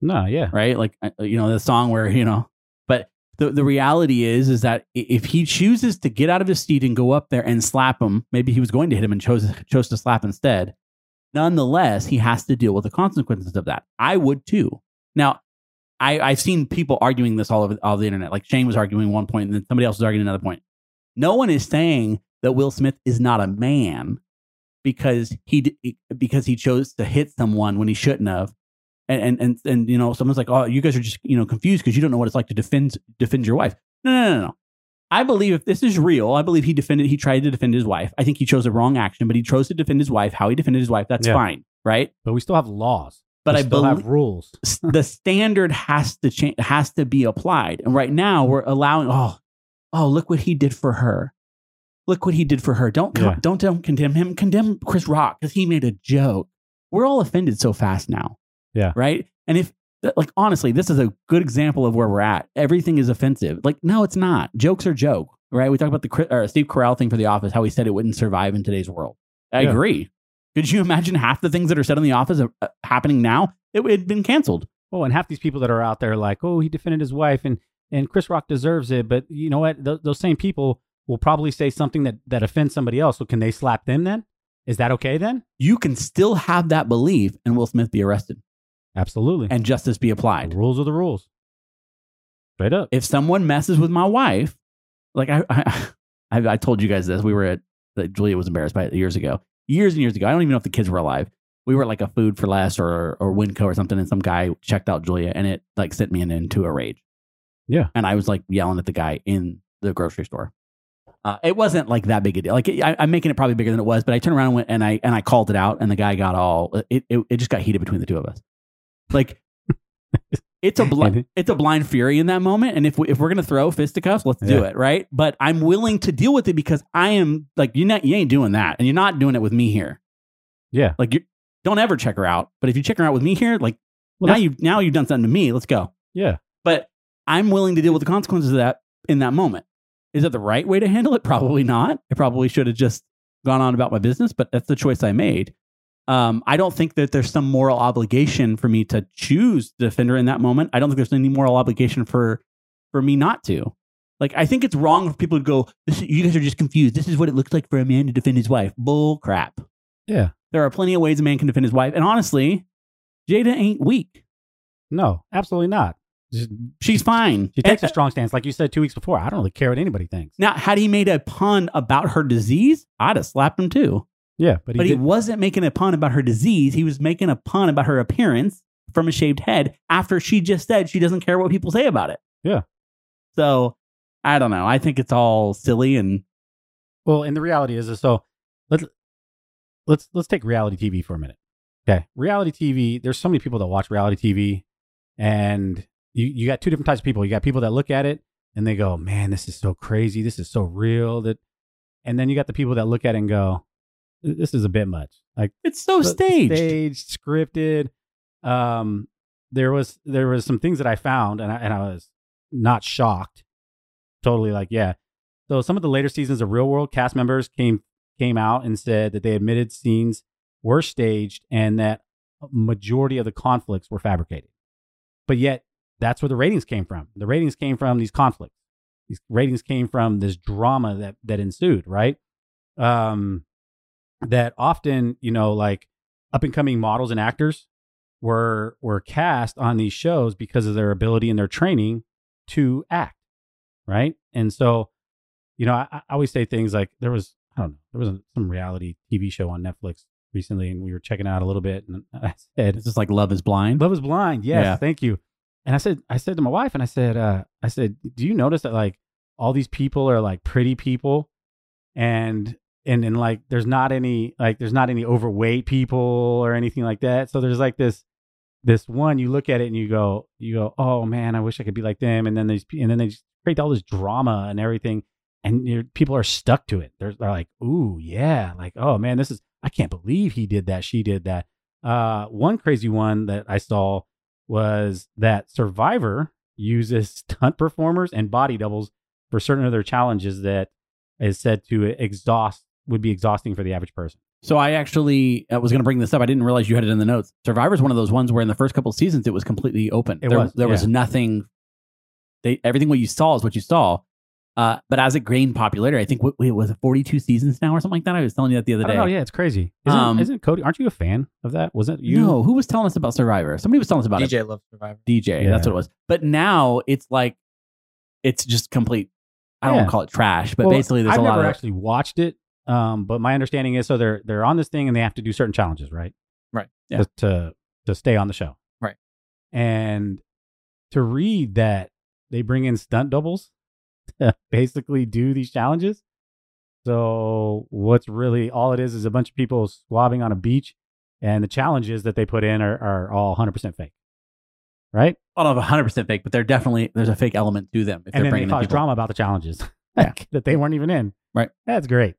No, yeah. right? Like uh, you know the song where you know. But the the reality is is that if he chooses to get out of his seat and go up there and slap him, maybe he was going to hit him and chose chose to slap instead. Nonetheless, he has to deal with the consequences of that. I would too. Now, I, I've seen people arguing this all over all the internet. Like Shane was arguing one point, and then somebody else was arguing another point. No one is saying that Will Smith is not a man because he because he chose to hit someone when he shouldn't have. And and and, and you know, someone's like, "Oh, you guys are just you know confused because you don't know what it's like to defend defend your wife." No, no, no, no. I believe if this is real, I believe he defended. He tried to defend his wife. I think he chose the wrong action, but he chose to defend his wife. How he defended his wife, that's Yeah. fine, right? But we still have laws. But we I still have rules. the standard has to change has to be applied and right now mm-hmm. we're allowing oh oh look what he did for her look what he did for her don't Yeah. don't, don't condemn him condemn chris rock because he made a joke we're all offended so fast now Yeah. right and if like honestly this is a good example of where we're at everything is offensive like no it's not jokes are joke right we talked about the or steve carell thing for the office how he said it wouldn't survive in today's world i Yeah. agree could you imagine half the things that are said in the office uh, happening now it had been canceled Oh, and half these people that are out there like, oh, he defended his wife, and and Chris Rock deserves it. But you know what? Th- those same people will probably say something that that offends somebody else. So can they slap them then? Is that okay then? you can still have that belief and Will Smith be arrested Absolutely. and justice be the applied. rules are the rules. Straight up. If someone messes with my wife, like I, I, I, I told you guys this, we were at, that Julia was embarrassed by it years ago, years and years ago. I don't even know if the kids were alive. We were at like a food for less or, or Winco or something. And some guy checked out Julia and it like sent me in, into a rage. Yeah. And I was like yelling at the guy in the grocery store. Uh, it wasn't like that big a deal. Like I, I'm making it probably bigger than it was, but I turned around and, went, and I and I called it out, and the guy got all it. It, it just got heated between the two of us. Like it's a blind it's a blind fury in that moment, and if we, if we're gonna throw fisticuffs, let's do Yeah. it, right? But I'm willing to deal with it because I am like you not you ain't doing that, and you're not doing it with me here. Yeah. Like you don't ever check her out, but if you check her out with me here, like Well, now you now you've done something to me. Let's go Yeah. but I'm willing to deal with the consequences of that in that moment. Is that the right way to handle it? Probably not. I probably should have just gone on about my business, but that's the choice I made. Um, I don't think that there's some moral obligation for me to choose the defender in that moment. I don't think there's any moral obligation for for me not to. Like, I think it's wrong for people to go, this, "You guys are just confused. This is what it looks like for a man to defend his wife." Bull crap. Yeah. There are plenty of ways a man can defend his wife, and honestly, Jada ain't weak. No, absolutely not. She's fine. She takes And- a strong stance, like you said two weeks before. I don't really care what anybody thinks. Now, had he made a pun about her disease, I'd have slapped him too. Yeah, but he, But he did, wasn't making a pun about her disease. He was making a pun about her appearance from a shaved head after she just said she doesn't care what people say about it. Yeah. So I don't know. I think it's all silly and Well, and the reality is, is so let's let's let's take reality TV for a minute. Okay, reality TV. There's so many people that watch reality TV, and you you got two different types of people. You got people that look at it and they go, "Man, this is so crazy. This is so real." That, and then you got the people that look at it and go, "This is a bit much." Like it's so staged. staged, scripted. Um, there was there was some things that I found, and I and I was not shocked. Totally, like yeah. So some of the later seasons of Real World cast members came came out and said that they admitted scenes were staged and that a majority of the conflicts were fabricated. But yet, that's where the ratings came from. The ratings came from these conflicts. These ratings came from this drama that that ensued, right? Um, that often, you know, like up and coming models and actors were were cast on these shows because of their ability and their training to act, right? And so, you know, I, I always say things like there was I don't know there was some reality TV show on Netflix recently, and we were checking it out a little bit, and I said It's just like Love is Blind. Love is blind. Yes, Yeah. thank you. And I said, I said to my wife, and I said, uh, I said, do you notice that like all these people are like pretty people, and and and like there's not any like there's not any overweight people or anything like that. So there's like this this one you look at it and you go you go oh man I wish I could be like them, and then there's and then they just create all this drama and everything, and people are stuck to it. They're, they're like ooh yeah like oh man this is I can't believe he did that she did that. Uh, one crazy one that I saw was that Survivor uses stunt performers and body doubles for certain of their challenges that is said to exhaust would be exhausting for the average person. So I actually I was going to bring this up. I didn't realize you had it in the notes. Survivor's one of those ones where in the first couple of seasons it was completely open. It there was, there was nothing. They everything what you saw is what you saw. Uh, but as it gained popularity, I think what, wait, was it forty two seasons now or something like that? I was telling you that the other day. don't. Yeah, it's crazy. Isn't, Um, isn't Cody? Aren't you a fan of that? Wasn't you? no, who was telling us about Survivor? Somebody was telling us about it. DJ loves Survivor. DJ. Yeah. That's what it was. But now it's like it's just complete. I don't Yeah. want to call it trash, but Well, basically there's I've a lot never of actually watched it. Um, but my understanding is so they're they're on this thing and they have to do certain challenges, right? Right. Yeah. To, to to stay on the show. Right. And to read that they bring in stunt doubles to basically do these challenges. So what's really all it is is a bunch of people swabbing on a beach, and the challenges that they put in are, are all 100% fake, right? I don't know if 100 percent fake, but they're definitely there's a fake element to them. If and they're then they bringing in cause people. drama about the challenges Yeah. that they weren't even in. Right. That's great.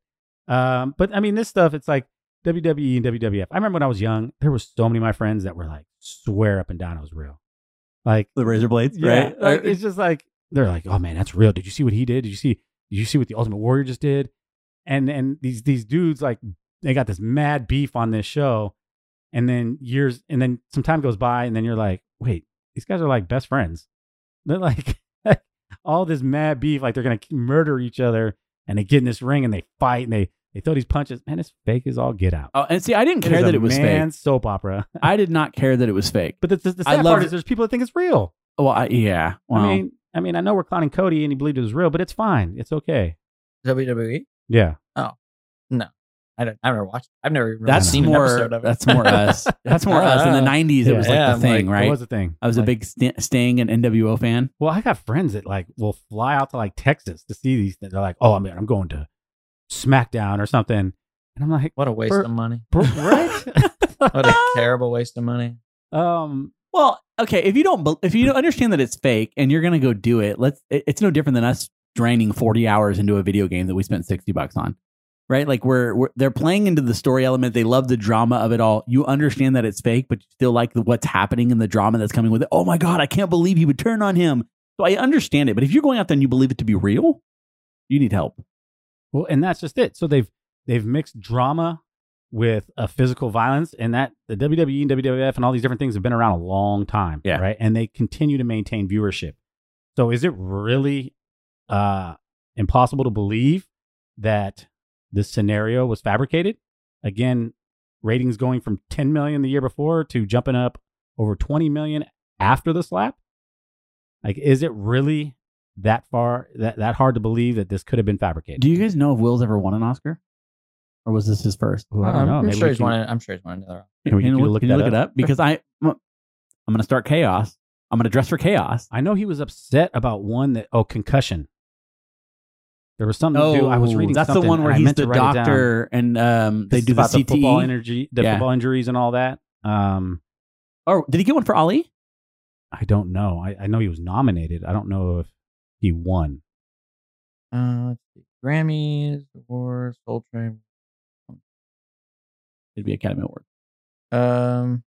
Um, but I mean, this stuff, it's like WWE and WWF. I remember when I was young, there were so many of my friends that were like, swear up and down it was real. Like, the razor blades, yeah, right? like, it's just like they're like, oh man, that's real. Did you see what he did? Did you see? Did you see what the Ultimate Warrior just did? And and these these dudes like they got this mad beef on this show, and then years and then some time goes by, and then you're like, wait, these guys are like best friends. They're like all this mad beef, like they're gonna murder each other, and they get in this ring and they fight and they they throw these punches. Man, it's fake as all get out. oh, and see, I didn't It care is that a it was man's fake. soap opera. I did not care that it was fake. But the, the, the sad love part it. is there's people that think it's real. Well, I, yeah. Well, I mean, I mean, I know we're clowning Cody and he believed it was real, but it's fine. It's okay. WWE? Yeah. Oh no, I don't. I've never watched. I've never even that's seen an more. episode of it. That's more us. That's more us. In the '90s, it Yeah. was Yeah, like I'm the thing, like, right? It was the thing? I was a big St- Sting and NWO fan. Well, I got friends that like will fly out to like Texas to see these. Things. They're like, "Oh, man, I'm going to SmackDown or something," and I'm like, what a waste of money. "Bro, "Right?" What a terrible waste of money. um, Well, okay, if you don't if you don't understand that it's fake and you're gonna go do it, let's. it- It's no different than us draining 40 hours into a video game that we spent 60 bucks on, right? Like we're, we're they're playing into the story element. They love the drama of it all. You understand that it's fake, but you still like the, what's happening in the drama that's coming with it. Oh my god, I can't believe he would turn on him. So I understand it, but if you're going out there and you believe it to be real, you need help. well, and that's just it. So they've they've mixed drama with a physical violence, and that the WWE and WWF and all these different things have been around a long time, Yeah. right? And they continue to maintain viewership. So is it really uh, impossible to believe that this scenario was fabricated? Again, ratings going from 10 million the year before to jumping up over 20 million after the slap. Like, is it really that far that that hard to believe that this could have been fabricated? Do you guys know if Will's ever won an Oscar, or was this his first? Ooh, I don't know. I'm Maybe sure he's can- won. I'm sure he's won another. Can we- Can can you you look, look can you that look it up? Because I, I'm going to start chaos. I'm going to dress for chaos. I know he was upset about one that oh concussion. There was something to do. I was reading. Oh, that's the one where he's the write it down. doctor, and um, they do is the about CTE. football energy, the Yeah. football injuries, and all that. Um, Oh, did he get one for Ali? I don't know. I, I know he was nominated. I don't know if he won. Uh, let's see. Grammys, awards, Soul Train. It'd be Academy Award. Um,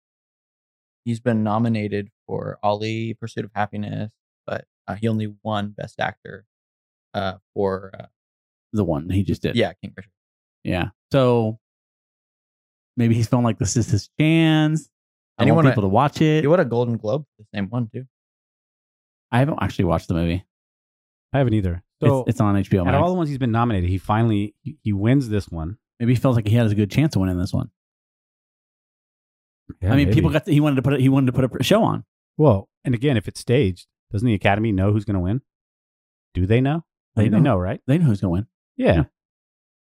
he's been nominated for Ali, Pursuit of Happiness, but uh, he only won Best Actor. Uh, for uh, The one he just did. yeah, King Richard. yeah. So maybe he's feeling like this is his chance. I And he want won a- people to watch it. You won a Golden Globe for the same one too. I haven't actually watched the movie. I haven't either. So it's, it's on HBO out Max. of all the ones he's been nominated, he finally he, he wins this one. maybe he feels like he has a good chance of winning this one. Yeah, I mean, maybe. people got. The, he wanted to put. A, he wanted to put a show on. well, and again, if it's staged, doesn't the Academy know who's going to win? Do they know? They mean, know. know, right? They know who's going to win. Yeah. Yeah.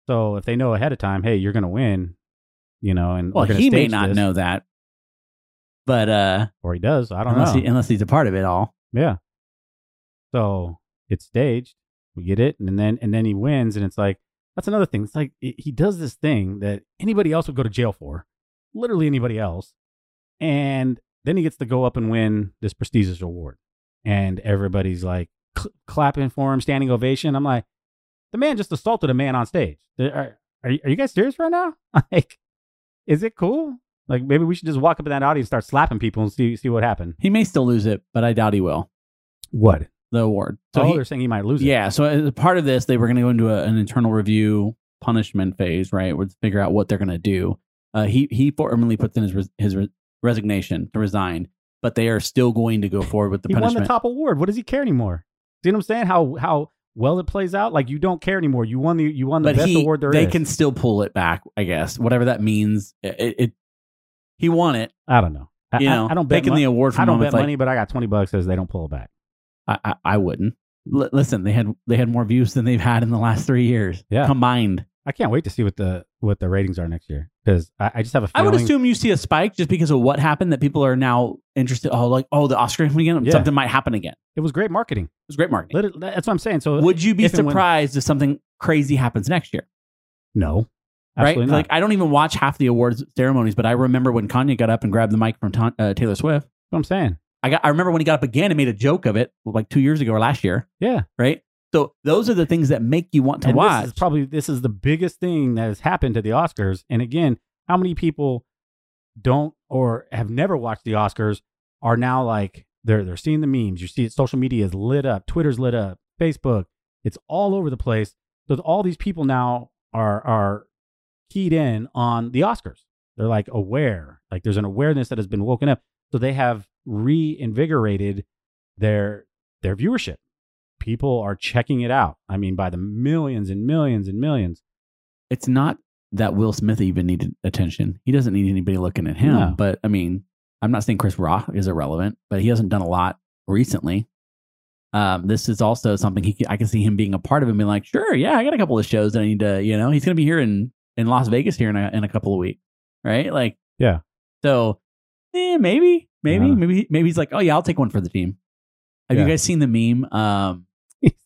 So if they know ahead of time, hey, you're going to win, you know, and Well, he may not this, know that, but uh, or he does. I don't unless know. he unless he's a part of it all. Yeah. So it's staged. We get it, and then and then he wins, and it's like that's another thing. It's like he he does this thing that anybody else would go to jail for, literally anybody else, and then he gets to go up and win this prestigious award, and everybody's like cl- clapping for him, standing ovation. I'm like, the man just assaulted a man on stage. Are, are, you, are you guys serious right now? like, is it cool? Like maybe we should just walk up in that audience, and start slapping people, and see see what happened. He may still lose it, but I doubt he will. What? The award. So So he, they're saying he might lose it. yeah. So as part of this, they were going to go into a, an internal review punishment phase, right? Where it's figure out what they're going to do. Uh, he he formally puts in his res- his re- resignation to resign, but they are still going to go forward with the he won the top award. What does he care anymore? See what I'm saying? How how well it plays out? Like you don't care anymore. You won the you won the but best he, award there they is. can still pull it back, I guess. Whatever that means. It, it he won it. I don't know. I, You I- know, I, don't bet taking the award from I don't him, bet like- money, but I got twenty bucks says they don't pull it back. I, I, I wouldn't. L- listen, they had they had more views than they've had in the last three years. Yeah. combined. I can't wait to see what the what the ratings are next year because I, I just have a I feeling. would assume you see a spike just because of what happened that people are now interested. Oh, like oh, the Oscar again. Yeah. Something might happen again. It was great marketing. It was great marketing. It, that's what I'm saying. So Would you be and when- surprised if something crazy happens next year? no, right? not. Like I don't even watch half the awards ceremonies, but I remember when Kanye got up and grabbed the mic from Ta- uh, Taylor Swift. That's what I'm saying. I got. I remember when he got up again and made a joke of it, like two years ago or last year. Yeah, Right. So those are the things that make you want to and watch. This is probably this is the biggest thing that has happened to the Oscars. And again, how many people don't or have never watched the Oscars are now like they're they're seeing the memes. You see it, social media is lit up, Twitter's lit up, Facebook, it's all over the place. So all these people now are are keyed in on the Oscars. They're like aware, like there's an awareness that has been woken up. So they have reinvigorated their their viewership. People are checking it out. I mean, by the millions and millions and millions. it's not that Will Smith even needed attention. He doesn't need anybody looking at him. No. But I mean, I'm not saying Chris Rock is irrelevant, but he hasn't done a lot recently. Um, this is also something he I can see him being a part of and being like, sure, yeah, I got a couple of shows that I need to, you know, he's gonna be here in in Las Vegas here in a in a couple of weeks, right? Like, Yeah. So, eh, maybe, maybe, Yeah. maybe, maybe he's like, oh yeah, I'll take one for the team. Have you guys seen the meme um,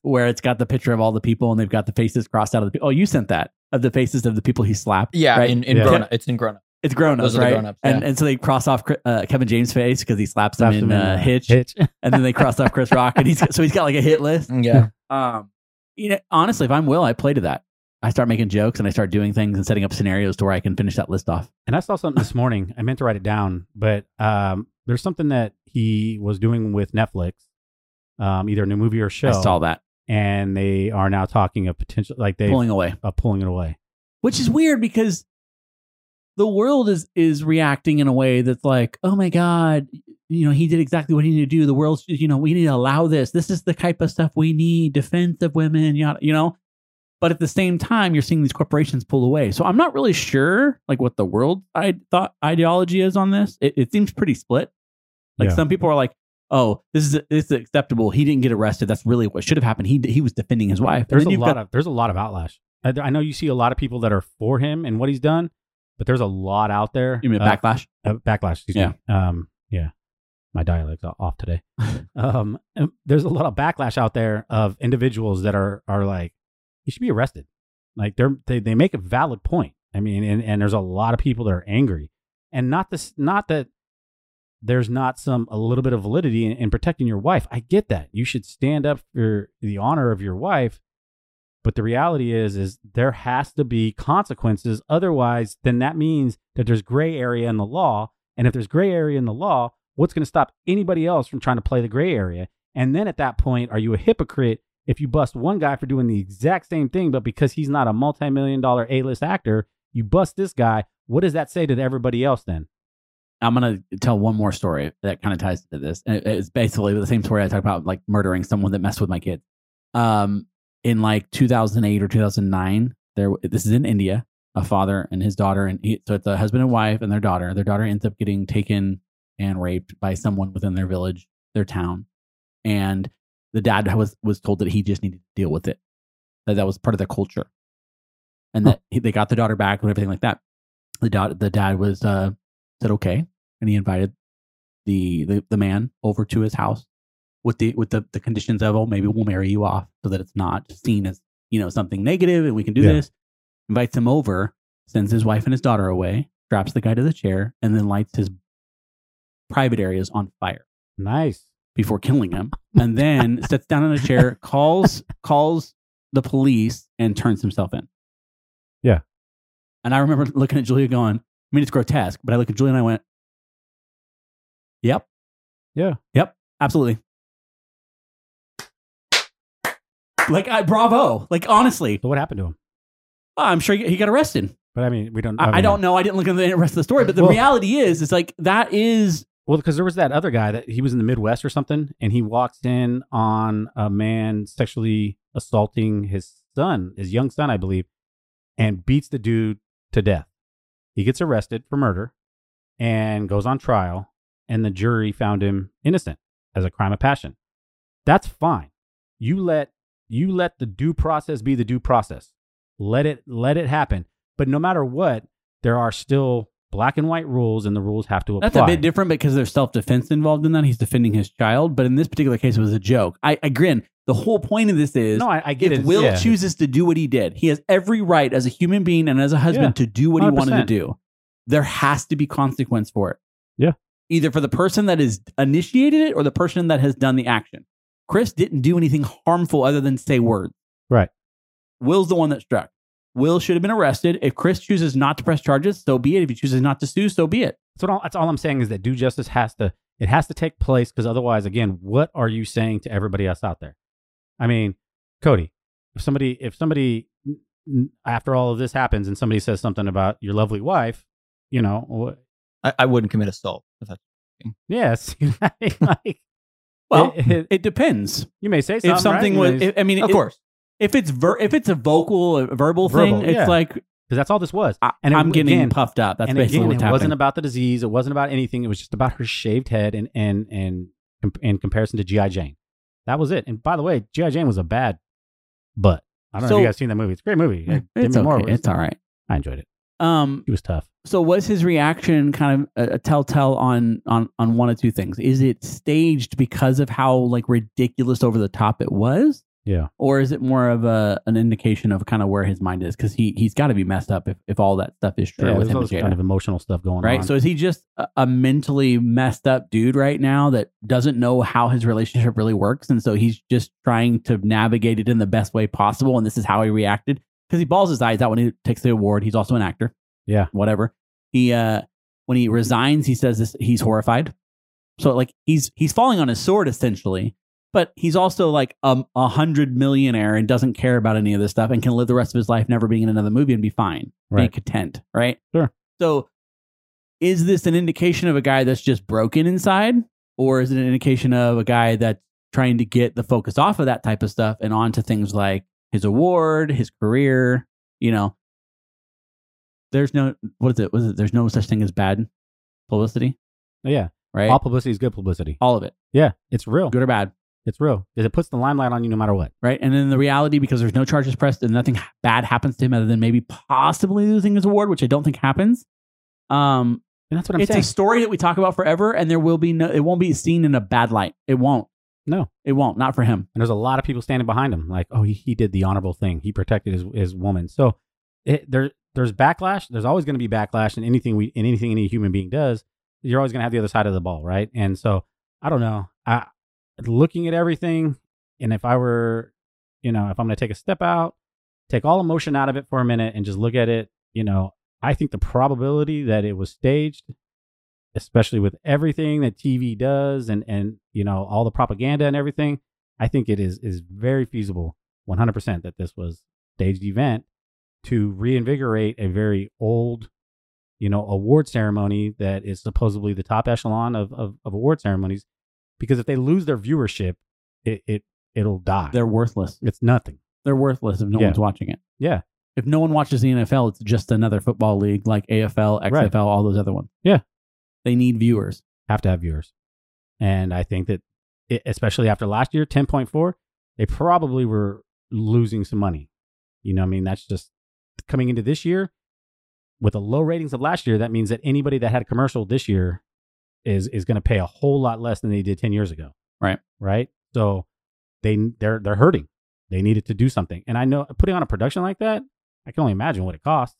where it's got the picture of all the people and they've got the faces crossed out of the people? Oh, you sent that of the faces of the people he slapped. Yeah, right? in, in Yeah. grown up. It's in grown up. It's grown ups, Those are the right? grown-ups, and yeah. and so they cross off uh, Kevin James' face because he slaps him Slaps in, him in, uh, uh, Hitch, Hitch. and then they cross off Chris Rock, and he's so he's got like a hit list. Yeah. Um, you know, honestly, if I'm Will, I play to that. I start making jokes and I start doing things and setting up scenarios to where I can finish that list off. And I saw something this morning. I meant to write it down, but um, there's something that he was doing with Netflix, um, either a new movie or show. I saw that and they are now talking of potential, like they pulling away. uh, pulling it away. which is weird because the world is is reacting in a way that's like, oh my god, you know, he did exactly what he needed to do. The world's, you know, we need to allow this. This is the type of stuff we need. Defense of women, yada, you know. But at the same time, you're seeing these corporations pull away. So I'm not really sure, like, what the world I thought ideology is on this. It, it seems pretty split. Like Yeah. some people are like, "Oh, this is this is acceptable. He didn't get arrested. That's really what should have happened. He he was defending his wife." There's a lot got- of there's a lot of outlash. I, I know you see a lot of people that are for him and what he's done, but there's a lot out there. you mean uh, backlash? uh, backlash. Excuse Yeah. me. Um, yeah, my dialect's off today. um, there's a lot of backlash out there of individuals that are are like, he should be arrested. Like they're they they make a valid point. I mean, and and there's a lot of people that are angry, and not this not that there's not some a little bit of validity in, in protecting your wife. I get that you should stand up for the honor of your wife. But the reality is, is there has to be consequences. Otherwise, then that means that there's gray area in the law. And if there's gray area in the law, what's going to stop anybody else from trying to play the gray area? And then at that point, are you a hypocrite if you bust one guy for doing the exact same thing, but because he's not a multi-million dollar A-list actor, you bust this guy? What does that say to everybody else then? I'm gonna tell one more story that kind of ties into this. And It's basically the same story I talked about, like murdering someone that messed with my kids. Um, in like 2008 or 2009, there. This is in India. A father and his daughter, and he, so it's a husband and wife and their daughter. Their daughter ends up getting taken and raped by someone within their village, their town, and the dad was was told that he just needed to deal with it. That that was part of their culture, and that he, they got the daughter back and everything like that. The dad, the dad was uh, said okay, and he invited the, the the man over to his house with the with the, the conditions of oh maybe we'll marry you off so that it's not seen as you know something negative and we can do Yeah. this. Invites him over, sends his wife and his daughter away, straps the guy to the chair, and then lights his private areas on fire Nice. before killing him, and then sits down in a chair, calls calls the police, and turns himself in. Yeah. And I remember looking at Julia going, I mean, it's grotesque, but I looked at Julie and I went, Yep. Yeah. Yep. Absolutely. Like, I, bravo. Like, honestly, So what happened to him? I'm sure he he got arrested. But I mean, we don't. I, I mean, don't know. I didn't look at the rest of the story, but the Well- reality is, it's like that is Well, because there was that other guy that he was in the Midwest or something, and he walks in on a man sexually assaulting his son, his young son, I believe, and beats the dude to death. He gets arrested for murder and goes on trial, and the jury found him innocent as a crime of passion. That's fine. You let you let the due process be the due process. Let it let it happen. But no matter what, there are still black and white rules, and the rules have to apply. that's a bit different because there's self defense involved in that. He's defending his child, but in this particular case, it was a joke. I, I grin. The whole point of this is No, I, I get if it. Will yeah. chooses to do what he did, he has every right as a human being and as a husband to do what he wanted to do. There has to be consequence for it. Yeah. Either for the person that has initiated it or the person that has done the action. Chris didn't do anything harmful other than say words. Right. Will's the one that struck. Will should have been arrested. If Chris chooses not to press charges, so be it. If he chooses not to sue, so be it. That's all, that's all I'm saying is that due justice has to it has to take place because otherwise, again, what are you saying to everybody else out there? I mean, Cody, if somebody if somebody after all of this happens and somebody says something about your lovely wife, you know, I, I wouldn't commit assault. If that's, yes, like Well, it- it- it depends. you may say something. If something right? was, if- I mean, of it- course. if it's ver- if it's a vocal, a verbal, Verbal, thing, it's like because that's all this was. And it- I'm getting again- puffed up. That's basically again, what's it happening. wasn't about the disease. It wasn't about anything. It was just about her shaved head and and and in comparison to GI Jane. That was it. And by the way, GI Jane was a bad but. I don't know if you guys seen that movie. It's a great movie. Demi it's okay. was- It's all right. I enjoyed it. Um, He was tough. so was his reaction kind of a, a telltale on on on one of two things? Is it staged because of how like ridiculous over the top it was, Yeah. or is it more of a an indication of kind of where his mind is? Because he he's got to be messed up if, if all that stuff is true Yeah, with there's him all this kind of emotional stuff going right? on. So is he just a, a mentally messed up dude right now that doesn't know how his relationship really works, and so he's just trying to navigate it in the best way possible, and this is how he reacted because he balls his eyes out when he takes the award. He's also an actor, yeah. whatever. He uh when he resigns, he says this, he's horrified. So like he's he's falling on his sword essentially, but he's also like um, a hundred millionaire and doesn't care about any of this stuff and can live the rest of his life never being in another movie and be fine, Right. be content, right? Sure. So is this an indication of a guy that's just broken inside, or is it an indication of a guy that's trying to get the focus off of that type of stuff and onto things like his award, his career? You know, there's no what is it? Was it? There's no such thing as bad publicity, Yeah. right? All publicity is good publicity. All of it, Yeah. It's real. good or bad, It's real because It puts the limelight on you no matter what. right? And then the reality, because there's no charges pressed and nothing bad happens to him other than maybe possibly losing his award, which I don't think happens. Um, And that's what I'm saying. it's saying. a story that we talk about forever, and there will be no. It won't be seen in a bad light. It won't. no. It won't. Not for him. And there's a lot of people standing behind him, like, oh, he, he did the honorable thing. He protected his his woman. So it, there there's backlash. There's always going to be backlash in anything we in anything any human being does. You're always going to have the other side of the ball, right? And so I don't know. I looking at everything, and if I were, you know, if I'm going to take a step out, take all emotion out of it for a minute, and just look at it, you know, I think the probability that it was staged especially with everything that TV does and and you know all the propaganda and everything, I think it is is very feasible, 100% that this was staged event to reinvigorate a very old, you know, award ceremony that is supposedly the top echelon of of, of award ceremonies. Because if they lose their viewership, it, it it'll die. They're worthless. it's nothing. They're worthless if no Yeah. one's watching it. Yeah, If no one watches the NFL, it's just another football league like AFL, XFL, Right. all those other ones. Yeah. They need viewers. have to have viewers, and I think that it, especially after last year, 10.4, they probably were losing some money. You know, what I mean, that's just coming into this year with the low ratings of last year. That means that anybody that had a commercial this year is is going to pay a whole lot less than they did 10 years ago. Right. Right. So they they're they're hurting. They needed to do something, and I know putting on a production like that, I can only imagine what it costs.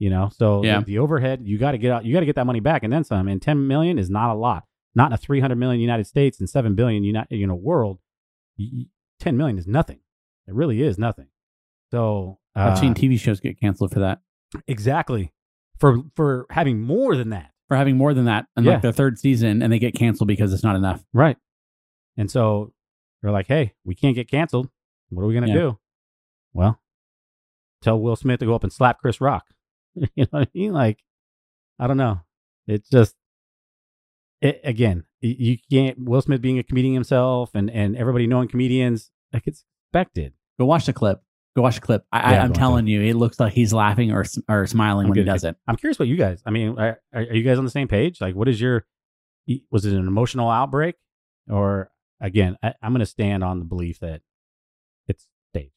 You know, so Yeah. the, the overhead you got to get out, you got to get that money back, and then some. And 10 million is not a lot. Not in a 300 million United States and 7 billion United, you know, world. Y- y- 10 million is nothing. It really is nothing. So uh, I've seen TV shows get canceled for that. exactly for for having more than that. For having more than that in Yeah. like the third season and they get canceled because it's not enough. Right. And so they're like, hey, we can't get canceled. What are we going to Yeah. do? Well, tell Will Smith to go up and slap Chris Rock. you know what I mean? Like, I don't know. It's just, it, again, you can't. Will Smith being a comedian himself, and and everybody knowing comedians, like it's expected. Go watch the clip. Go watch the clip. I, Yeah, I, I'm I'm telling you, it looks like he's laughing or or smiling I'm when he does it. I'm curious what you guys. I mean, are, are are you guys on the same page? Like, what is your? Was it an emotional outbreak, or again? I, I'm going to stand on the belief that it's staged.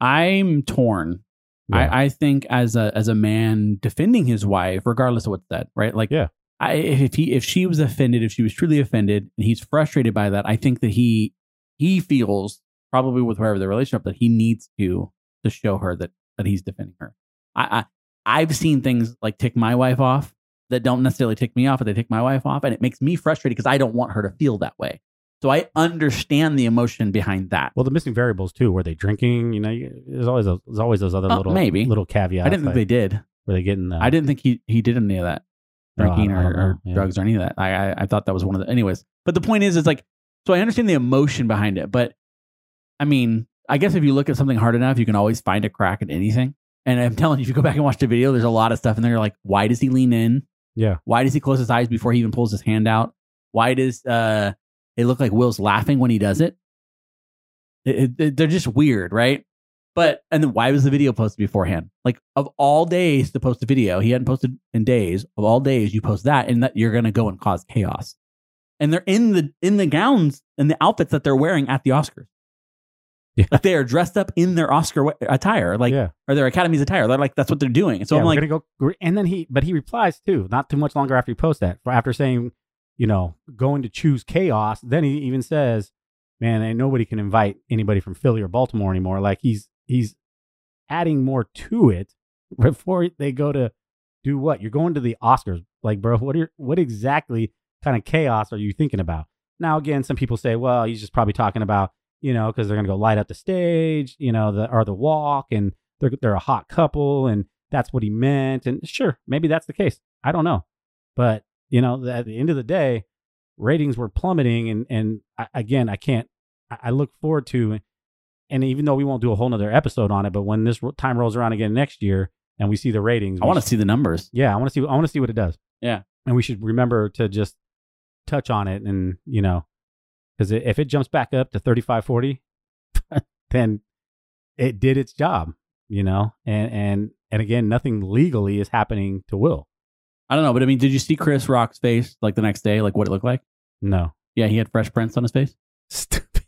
I'm torn. Yeah. I, I think as a as a man defending his wife, regardless of what's said, right? Like, Yeah. I, if he if she was offended, if she was truly offended, and he's frustrated by that, I think that he he feels probably with whoever the relationship that he needs to to show her that that he's defending her. I, I I've seen things like tick my wife off that don't necessarily tick me off, but they tick my wife off, and it makes me frustrated because I don't want her to feel that way. So I understand the emotion behind that. Well, the missing variables too. Were they drinking? You know, you- there's always a, there's always those other Oh, little maybe. little caveats. I didn't think like, they did. Were they getting? Uh, I didn't think he he did any of that drinking don't- or, or. Yeah. drugs or any of that. I, I I thought that was one of the anyways. But the point is, is like so I understand the emotion behind it, but I mean, I guess if you look at something hard enough, you can always find a crack in anything. And I'm telling you, if you go back and watch the video, there's a lot of stuff in there. Like, why does he lean in? Yeah. Why does he close his eyes before he even pulls his hand out? Why does uh it look like Will's laughing when he does it? It- it- it- they're just weird, right? But and then why was the video posted beforehand? Like of all days to post a video, he hadn't posted in days. Of all days, you post that, and that you're gonna go and cause chaos. And they're in the in the gowns and the outfits that they're wearing at the Oscars. Yeah. Like they are dressed up in their Oscar wa- attire, like yeah. or their Academy's attire. They're like that's what they're doing. So yeah, I'm we're like, gonna go. And then he, but he replies too. Not too much longer after he posts that. After saying, you know, going to choose chaos. Then he even says, "Man, ain't nobody can invite anybody from Philly or Baltimore anymore." Like he's he's adding more to it before they go to do what? You're going to the Oscars. Like, bro, what are what exactly kind of chaos are you thinking about? Now, again, some people say, well, he's just probably talking about, you know, because they're going to go light up the stage, you know, the or the walk, and they're they're a hot couple, and that's what he meant. And sure, maybe that's the case. I don't know, but you know, at the end of the day, ratings were plummeting, and and I, again, I can't. I, I look forward to, and even though we won't do a whole nother episode on it, but when this time rolls around again next year, and we see the ratings, I want to see the numbers. yeah, I want to see. I want to see what it does. Yeah. and we should remember to just touch on it, and you know, because if it jumps back up to 35, 40, then it did its job. You know, and and and again, nothing legally is happening to Will. I don't know, but I mean, did you see Chris Rock's face like the next day, like what it looked like? No, Yeah, he had fresh prints on his face. stupid.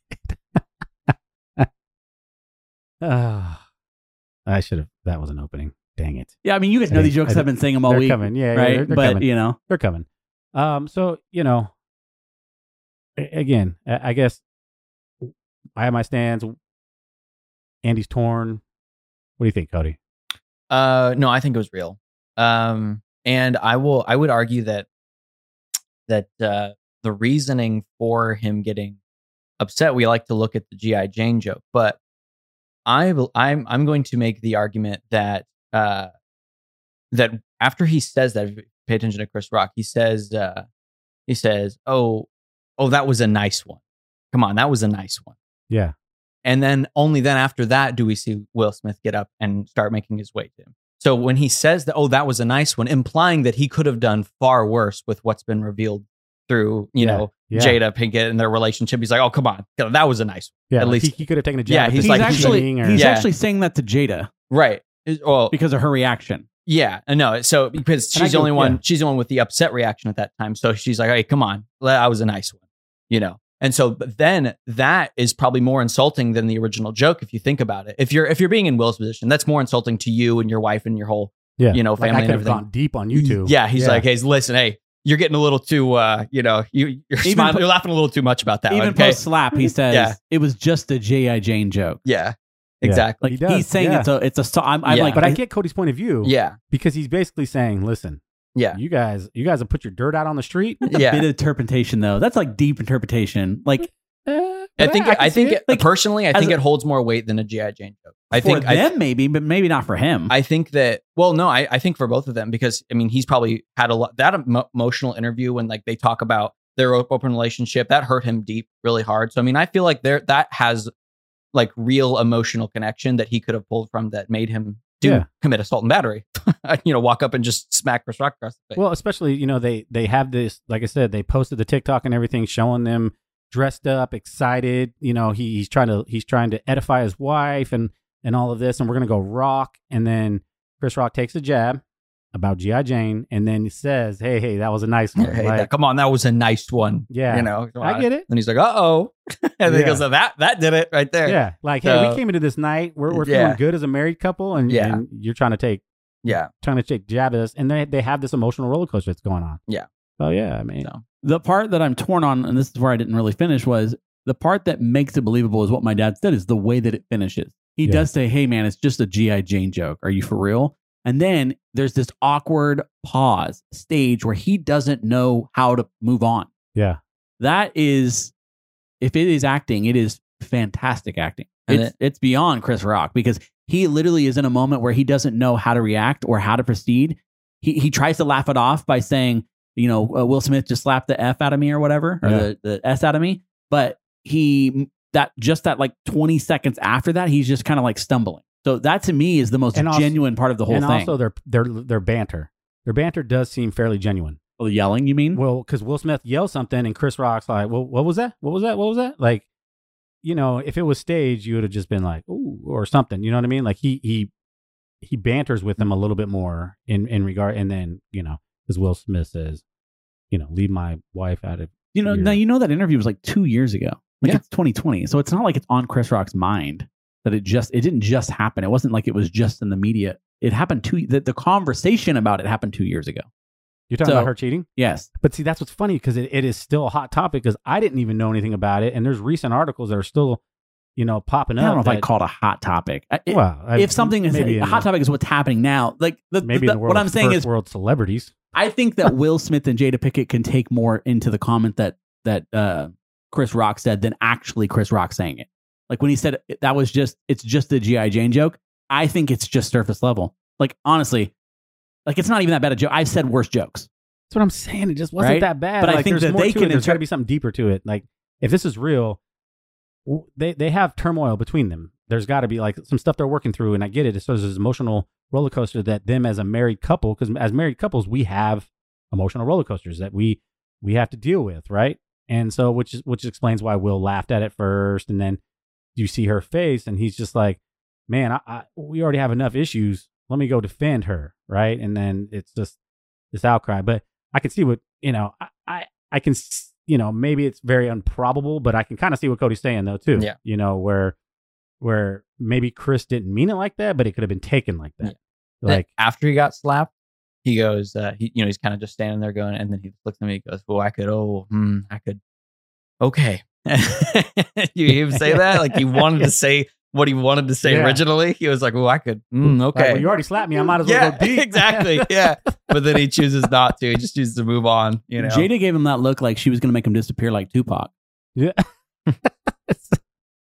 Ah, I should have. That was an opening. Dang it. Yeah, I mean, you guys know didn't- these jokes. I I've been saying them all they're week, coming. Yeah, yeah, right? they're, they're but coming. you know, they're coming. Um, so you know, again, I guess I have my stands. Andy's torn. What do you think, Cody? Uh, no, I think it was real. Um, and I will, I would argue that that uh, the reasoning for him getting upset, we like to look at the GI Jane joke, but I, I'm, I'm going to make the argument that uh, that after he says that, pay attention to Chris Rock. He says, uh, he says, "Oh, oh, that was a nice one. Come on, that was a nice one." Yeah, And then only then after that do we see Will Smith get up and start making his way to him. So when he says that, oh, that was a nice one, implying that he could have done far worse with what's been revealed through, you Yeah, know, yeah. Jada Pinkett and their relationship. He's like, oh, come on, that was a nice yeah. At least- he, he could have taken a jab. Yeah, he's he's like- actually or- he's Yeah. actually saying that to Jada. Right. Well, because of her reaction. yeah, I know. So because And I she's the only one, yeah. she's the one with the upset reaction at that time. So she's like, hey, come on, that was a nice one, you know. And so, but then that is probably more insulting than the original joke if you think about it. If you're if you're being in Will's position, that's more insulting to you and your wife and your whole yeah, you know, like family I and could have everything. gone deep on YouTube. Yeah, he's like, hey, listen, hey, you're getting a little too, uh, you know, you you're Even smiling, po- you're laughing a little too much about that. Even okay, post slap, he says Yeah. it was just a GI Jane joke. yeah, Yeah. exactly, Like He does, he's saying yeah. it's a it's a. so- I'm, I'm Yeah. like, but I get Cody's point of view. yeah, because he's basically saying, listen, yeah, you guys, you guys have put your dirt out on the street. a yeah. bit of interpretation though. That's like deep interpretation. Like eh, I think I I, think it. it, personally, I think a- it holds more weight than a GI Jane joke. I for think I, them maybe, but maybe not for him. I think that well, no, I, I think for both of them because I mean he's probably had a lot that emo- emotional interview when like they talk about their open relationship that hurt him deep really hard. So I mean I feel like there that has like real emotional connection that he could have pulled from that made him do Yeah. commit assault and battery. you know, walk up and just smack Chris Rock across the face. Well, especially you know they they have this like I said they posted the TikTok and everything showing them dressed up, excited. You know he, he's trying to he's trying to edify his wife and and all of this, and we're gonna go rock. And then Chris Rock takes a jab about GI Jane, and then he says, "Hey, hey, that was a nice one." hey, Like, that- come on, that was a nice one. yeah, You know, I get it. And he's like, uh oh. and then he Yeah. goes, that that did it right there. Yeah, like hey, we came into this night. We're we're Yeah. feeling good as a married couple, and, Yeah. and you're trying to take Yeah. trying to take jab at us, and they they have this emotional roller coaster that's going on. Yeah. So yeah, I mean, So. the part that I'm torn on, and this is where I didn't really finish, was the part that makes it believable is what my dad said is the way that it finishes. He Yeah. does say, Hey man, it's just a G.I. Jane joke. Are you for real? And then there's this awkward pause stage where he doesn't know how to move on. yeah, That is, if it is acting, it is fantastic acting. And It's, it's beyond Chris Rock because he literally is in a moment where he doesn't know how to react or how to proceed. He, he tries to laugh it off by saying, you know, uh, Will Smith just slapped the F out of me or whatever, or Yeah. the, the S out of me. But he, that just that like 20 seconds after that, he's just kind of like stumbling. So that to me is the most also- genuine part of the whole and thing. And also their their their banter. Their banter does seem fairly genuine. Oh, the yelling, you mean? Well, because Will Smith yells something and Chris Rock's like, "Well, what was that? What was that? What was that?" Like, you know, if it was staged, you would have just been like, "Ooh," or something. You know what I mean? Like he he he banters with them a little bit more in in regard, and then you know, as Will Smith says, you know, leave my wife out of You know, Weird. now you know that interview was like two years ago. Like Yeah. it's 2020, so it's not like it's on Chris Rock's mind that it just it didn't just happen. It wasn't like it was just in the media. It happened two. that the conversation about it happened two years ago. You're talking So- about her cheating? Yes, But see, that's what's funny because it, it is still a hot topic because I didn't even know anything about it, and there's recent articles that are still, you know, popping up. I don't know if I that- call it a hot topic. It- well, I- if something is a hot the- topic is what's happening now. Like the, maybe the- the world what I'm saying is, world celebrities. I think that Will Smith and Jada Pinkett can take more into the comment that that uh, Chris Rock said than actually Chris Rock saying it. Like when he said that was just it's just a GI Jane joke. I think it's just surface level. Like honestly, like it's not even that bad a joke. I've said worse jokes. That's what I'm saying. It just wasn't Right? that bad. But I Like, think there's that more they to can It. There's got to be something deeper to it. Like if this is real, they they have turmoil between them. There's got to be like some stuff they're working through, and I get it. So there's this emotional roller coaster that them as a married couple, because as married couples we have emotional roller coasters that we we have to deal with, right? And so which is which explains why Will laughed at it first, and then you see her face, and he's just like, "Man, I, I we already have enough issues. Let me go defend her, right?" And then it's just this outcry, but I can see what you know. I I, I can you know maybe it's very improbable, but I can kind of see what Cody's saying though too. Yeah. you know where where maybe Chris didn't mean it like that, but it could have been taken like that. Then Like after he got slapped, he goes, uh, he, you know, he's kind of just standing there going, and then he looks at me, he goes, "Well, I could, oh, hmm, I could, okay." you hear him say that? Like he wanted to say what he wanted to say Yeah. originally. He was like, "Well, I could, mm, like, okay." well, you already slapped me. I might as well yeah, go deep. exactly. Yeah, but then he chooses not to. He just chooses to move on. You know, Jada gave him that look like she was going to make him disappear like Tupac. Yeah.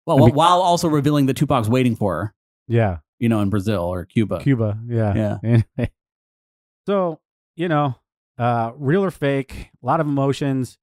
Well, I mean- while also revealing that Tupac's waiting for her, yeah. you know, in Brazil or Cuba. Cuba. Yeah. Yeah. So, you know, uh, real or fake, a lot of emotions.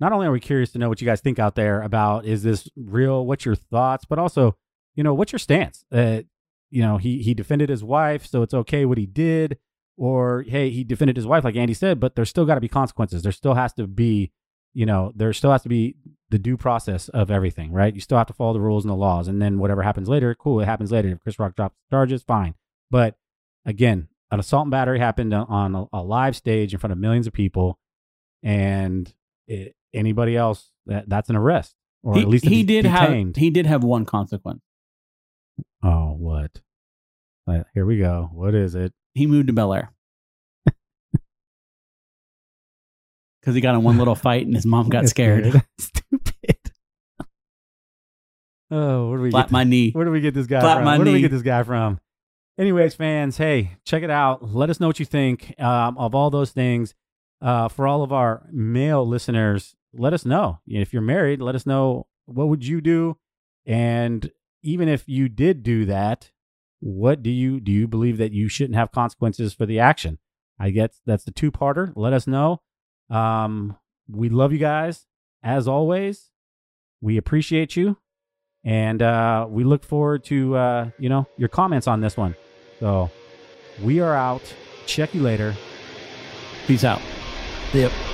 Not only are we curious to know what you guys think out there about is this real, what's your thoughts, but also, you know, what's your stance? Uh, you know, he he defended his wife, so it's okay what he did, or hey, he defended his wife like Andy said, but there's still got to be consequences. There still has to be, you know, there still has to be the due process of everything, right? You still have to follow the rules and the laws, and then whatever happens later, cool, it happens later. If Chris Rock drops charges, fine. But again, an assault and battery happened on a, a live stage in front of millions of people, and it, anybody else that that's an arrest, or he, at least he did detained. have he did have one consequence. oh, what? Here we go. What is it? He moved to Bel Air because he got in one little fight and his mom got scared. Stupid. oh, where do we Flat get my knee. Where do we get this guy Clap from? my Where do we get this guy from? Anyways, fans, hey, check it out. Let us know what you think um, of all those things. Uh, for all of our male listeners, let us know if you're married. Let us know what would you do, and even if you did do that, what do you do? You believe that you shouldn't have consequences for the action? I guess that's the two-parter. Let us know. Um, we love you guys as always. We appreciate you. And uh, we look forward to uh, you know your comments on this one. So we are out. Check you later. Peace out. Yep.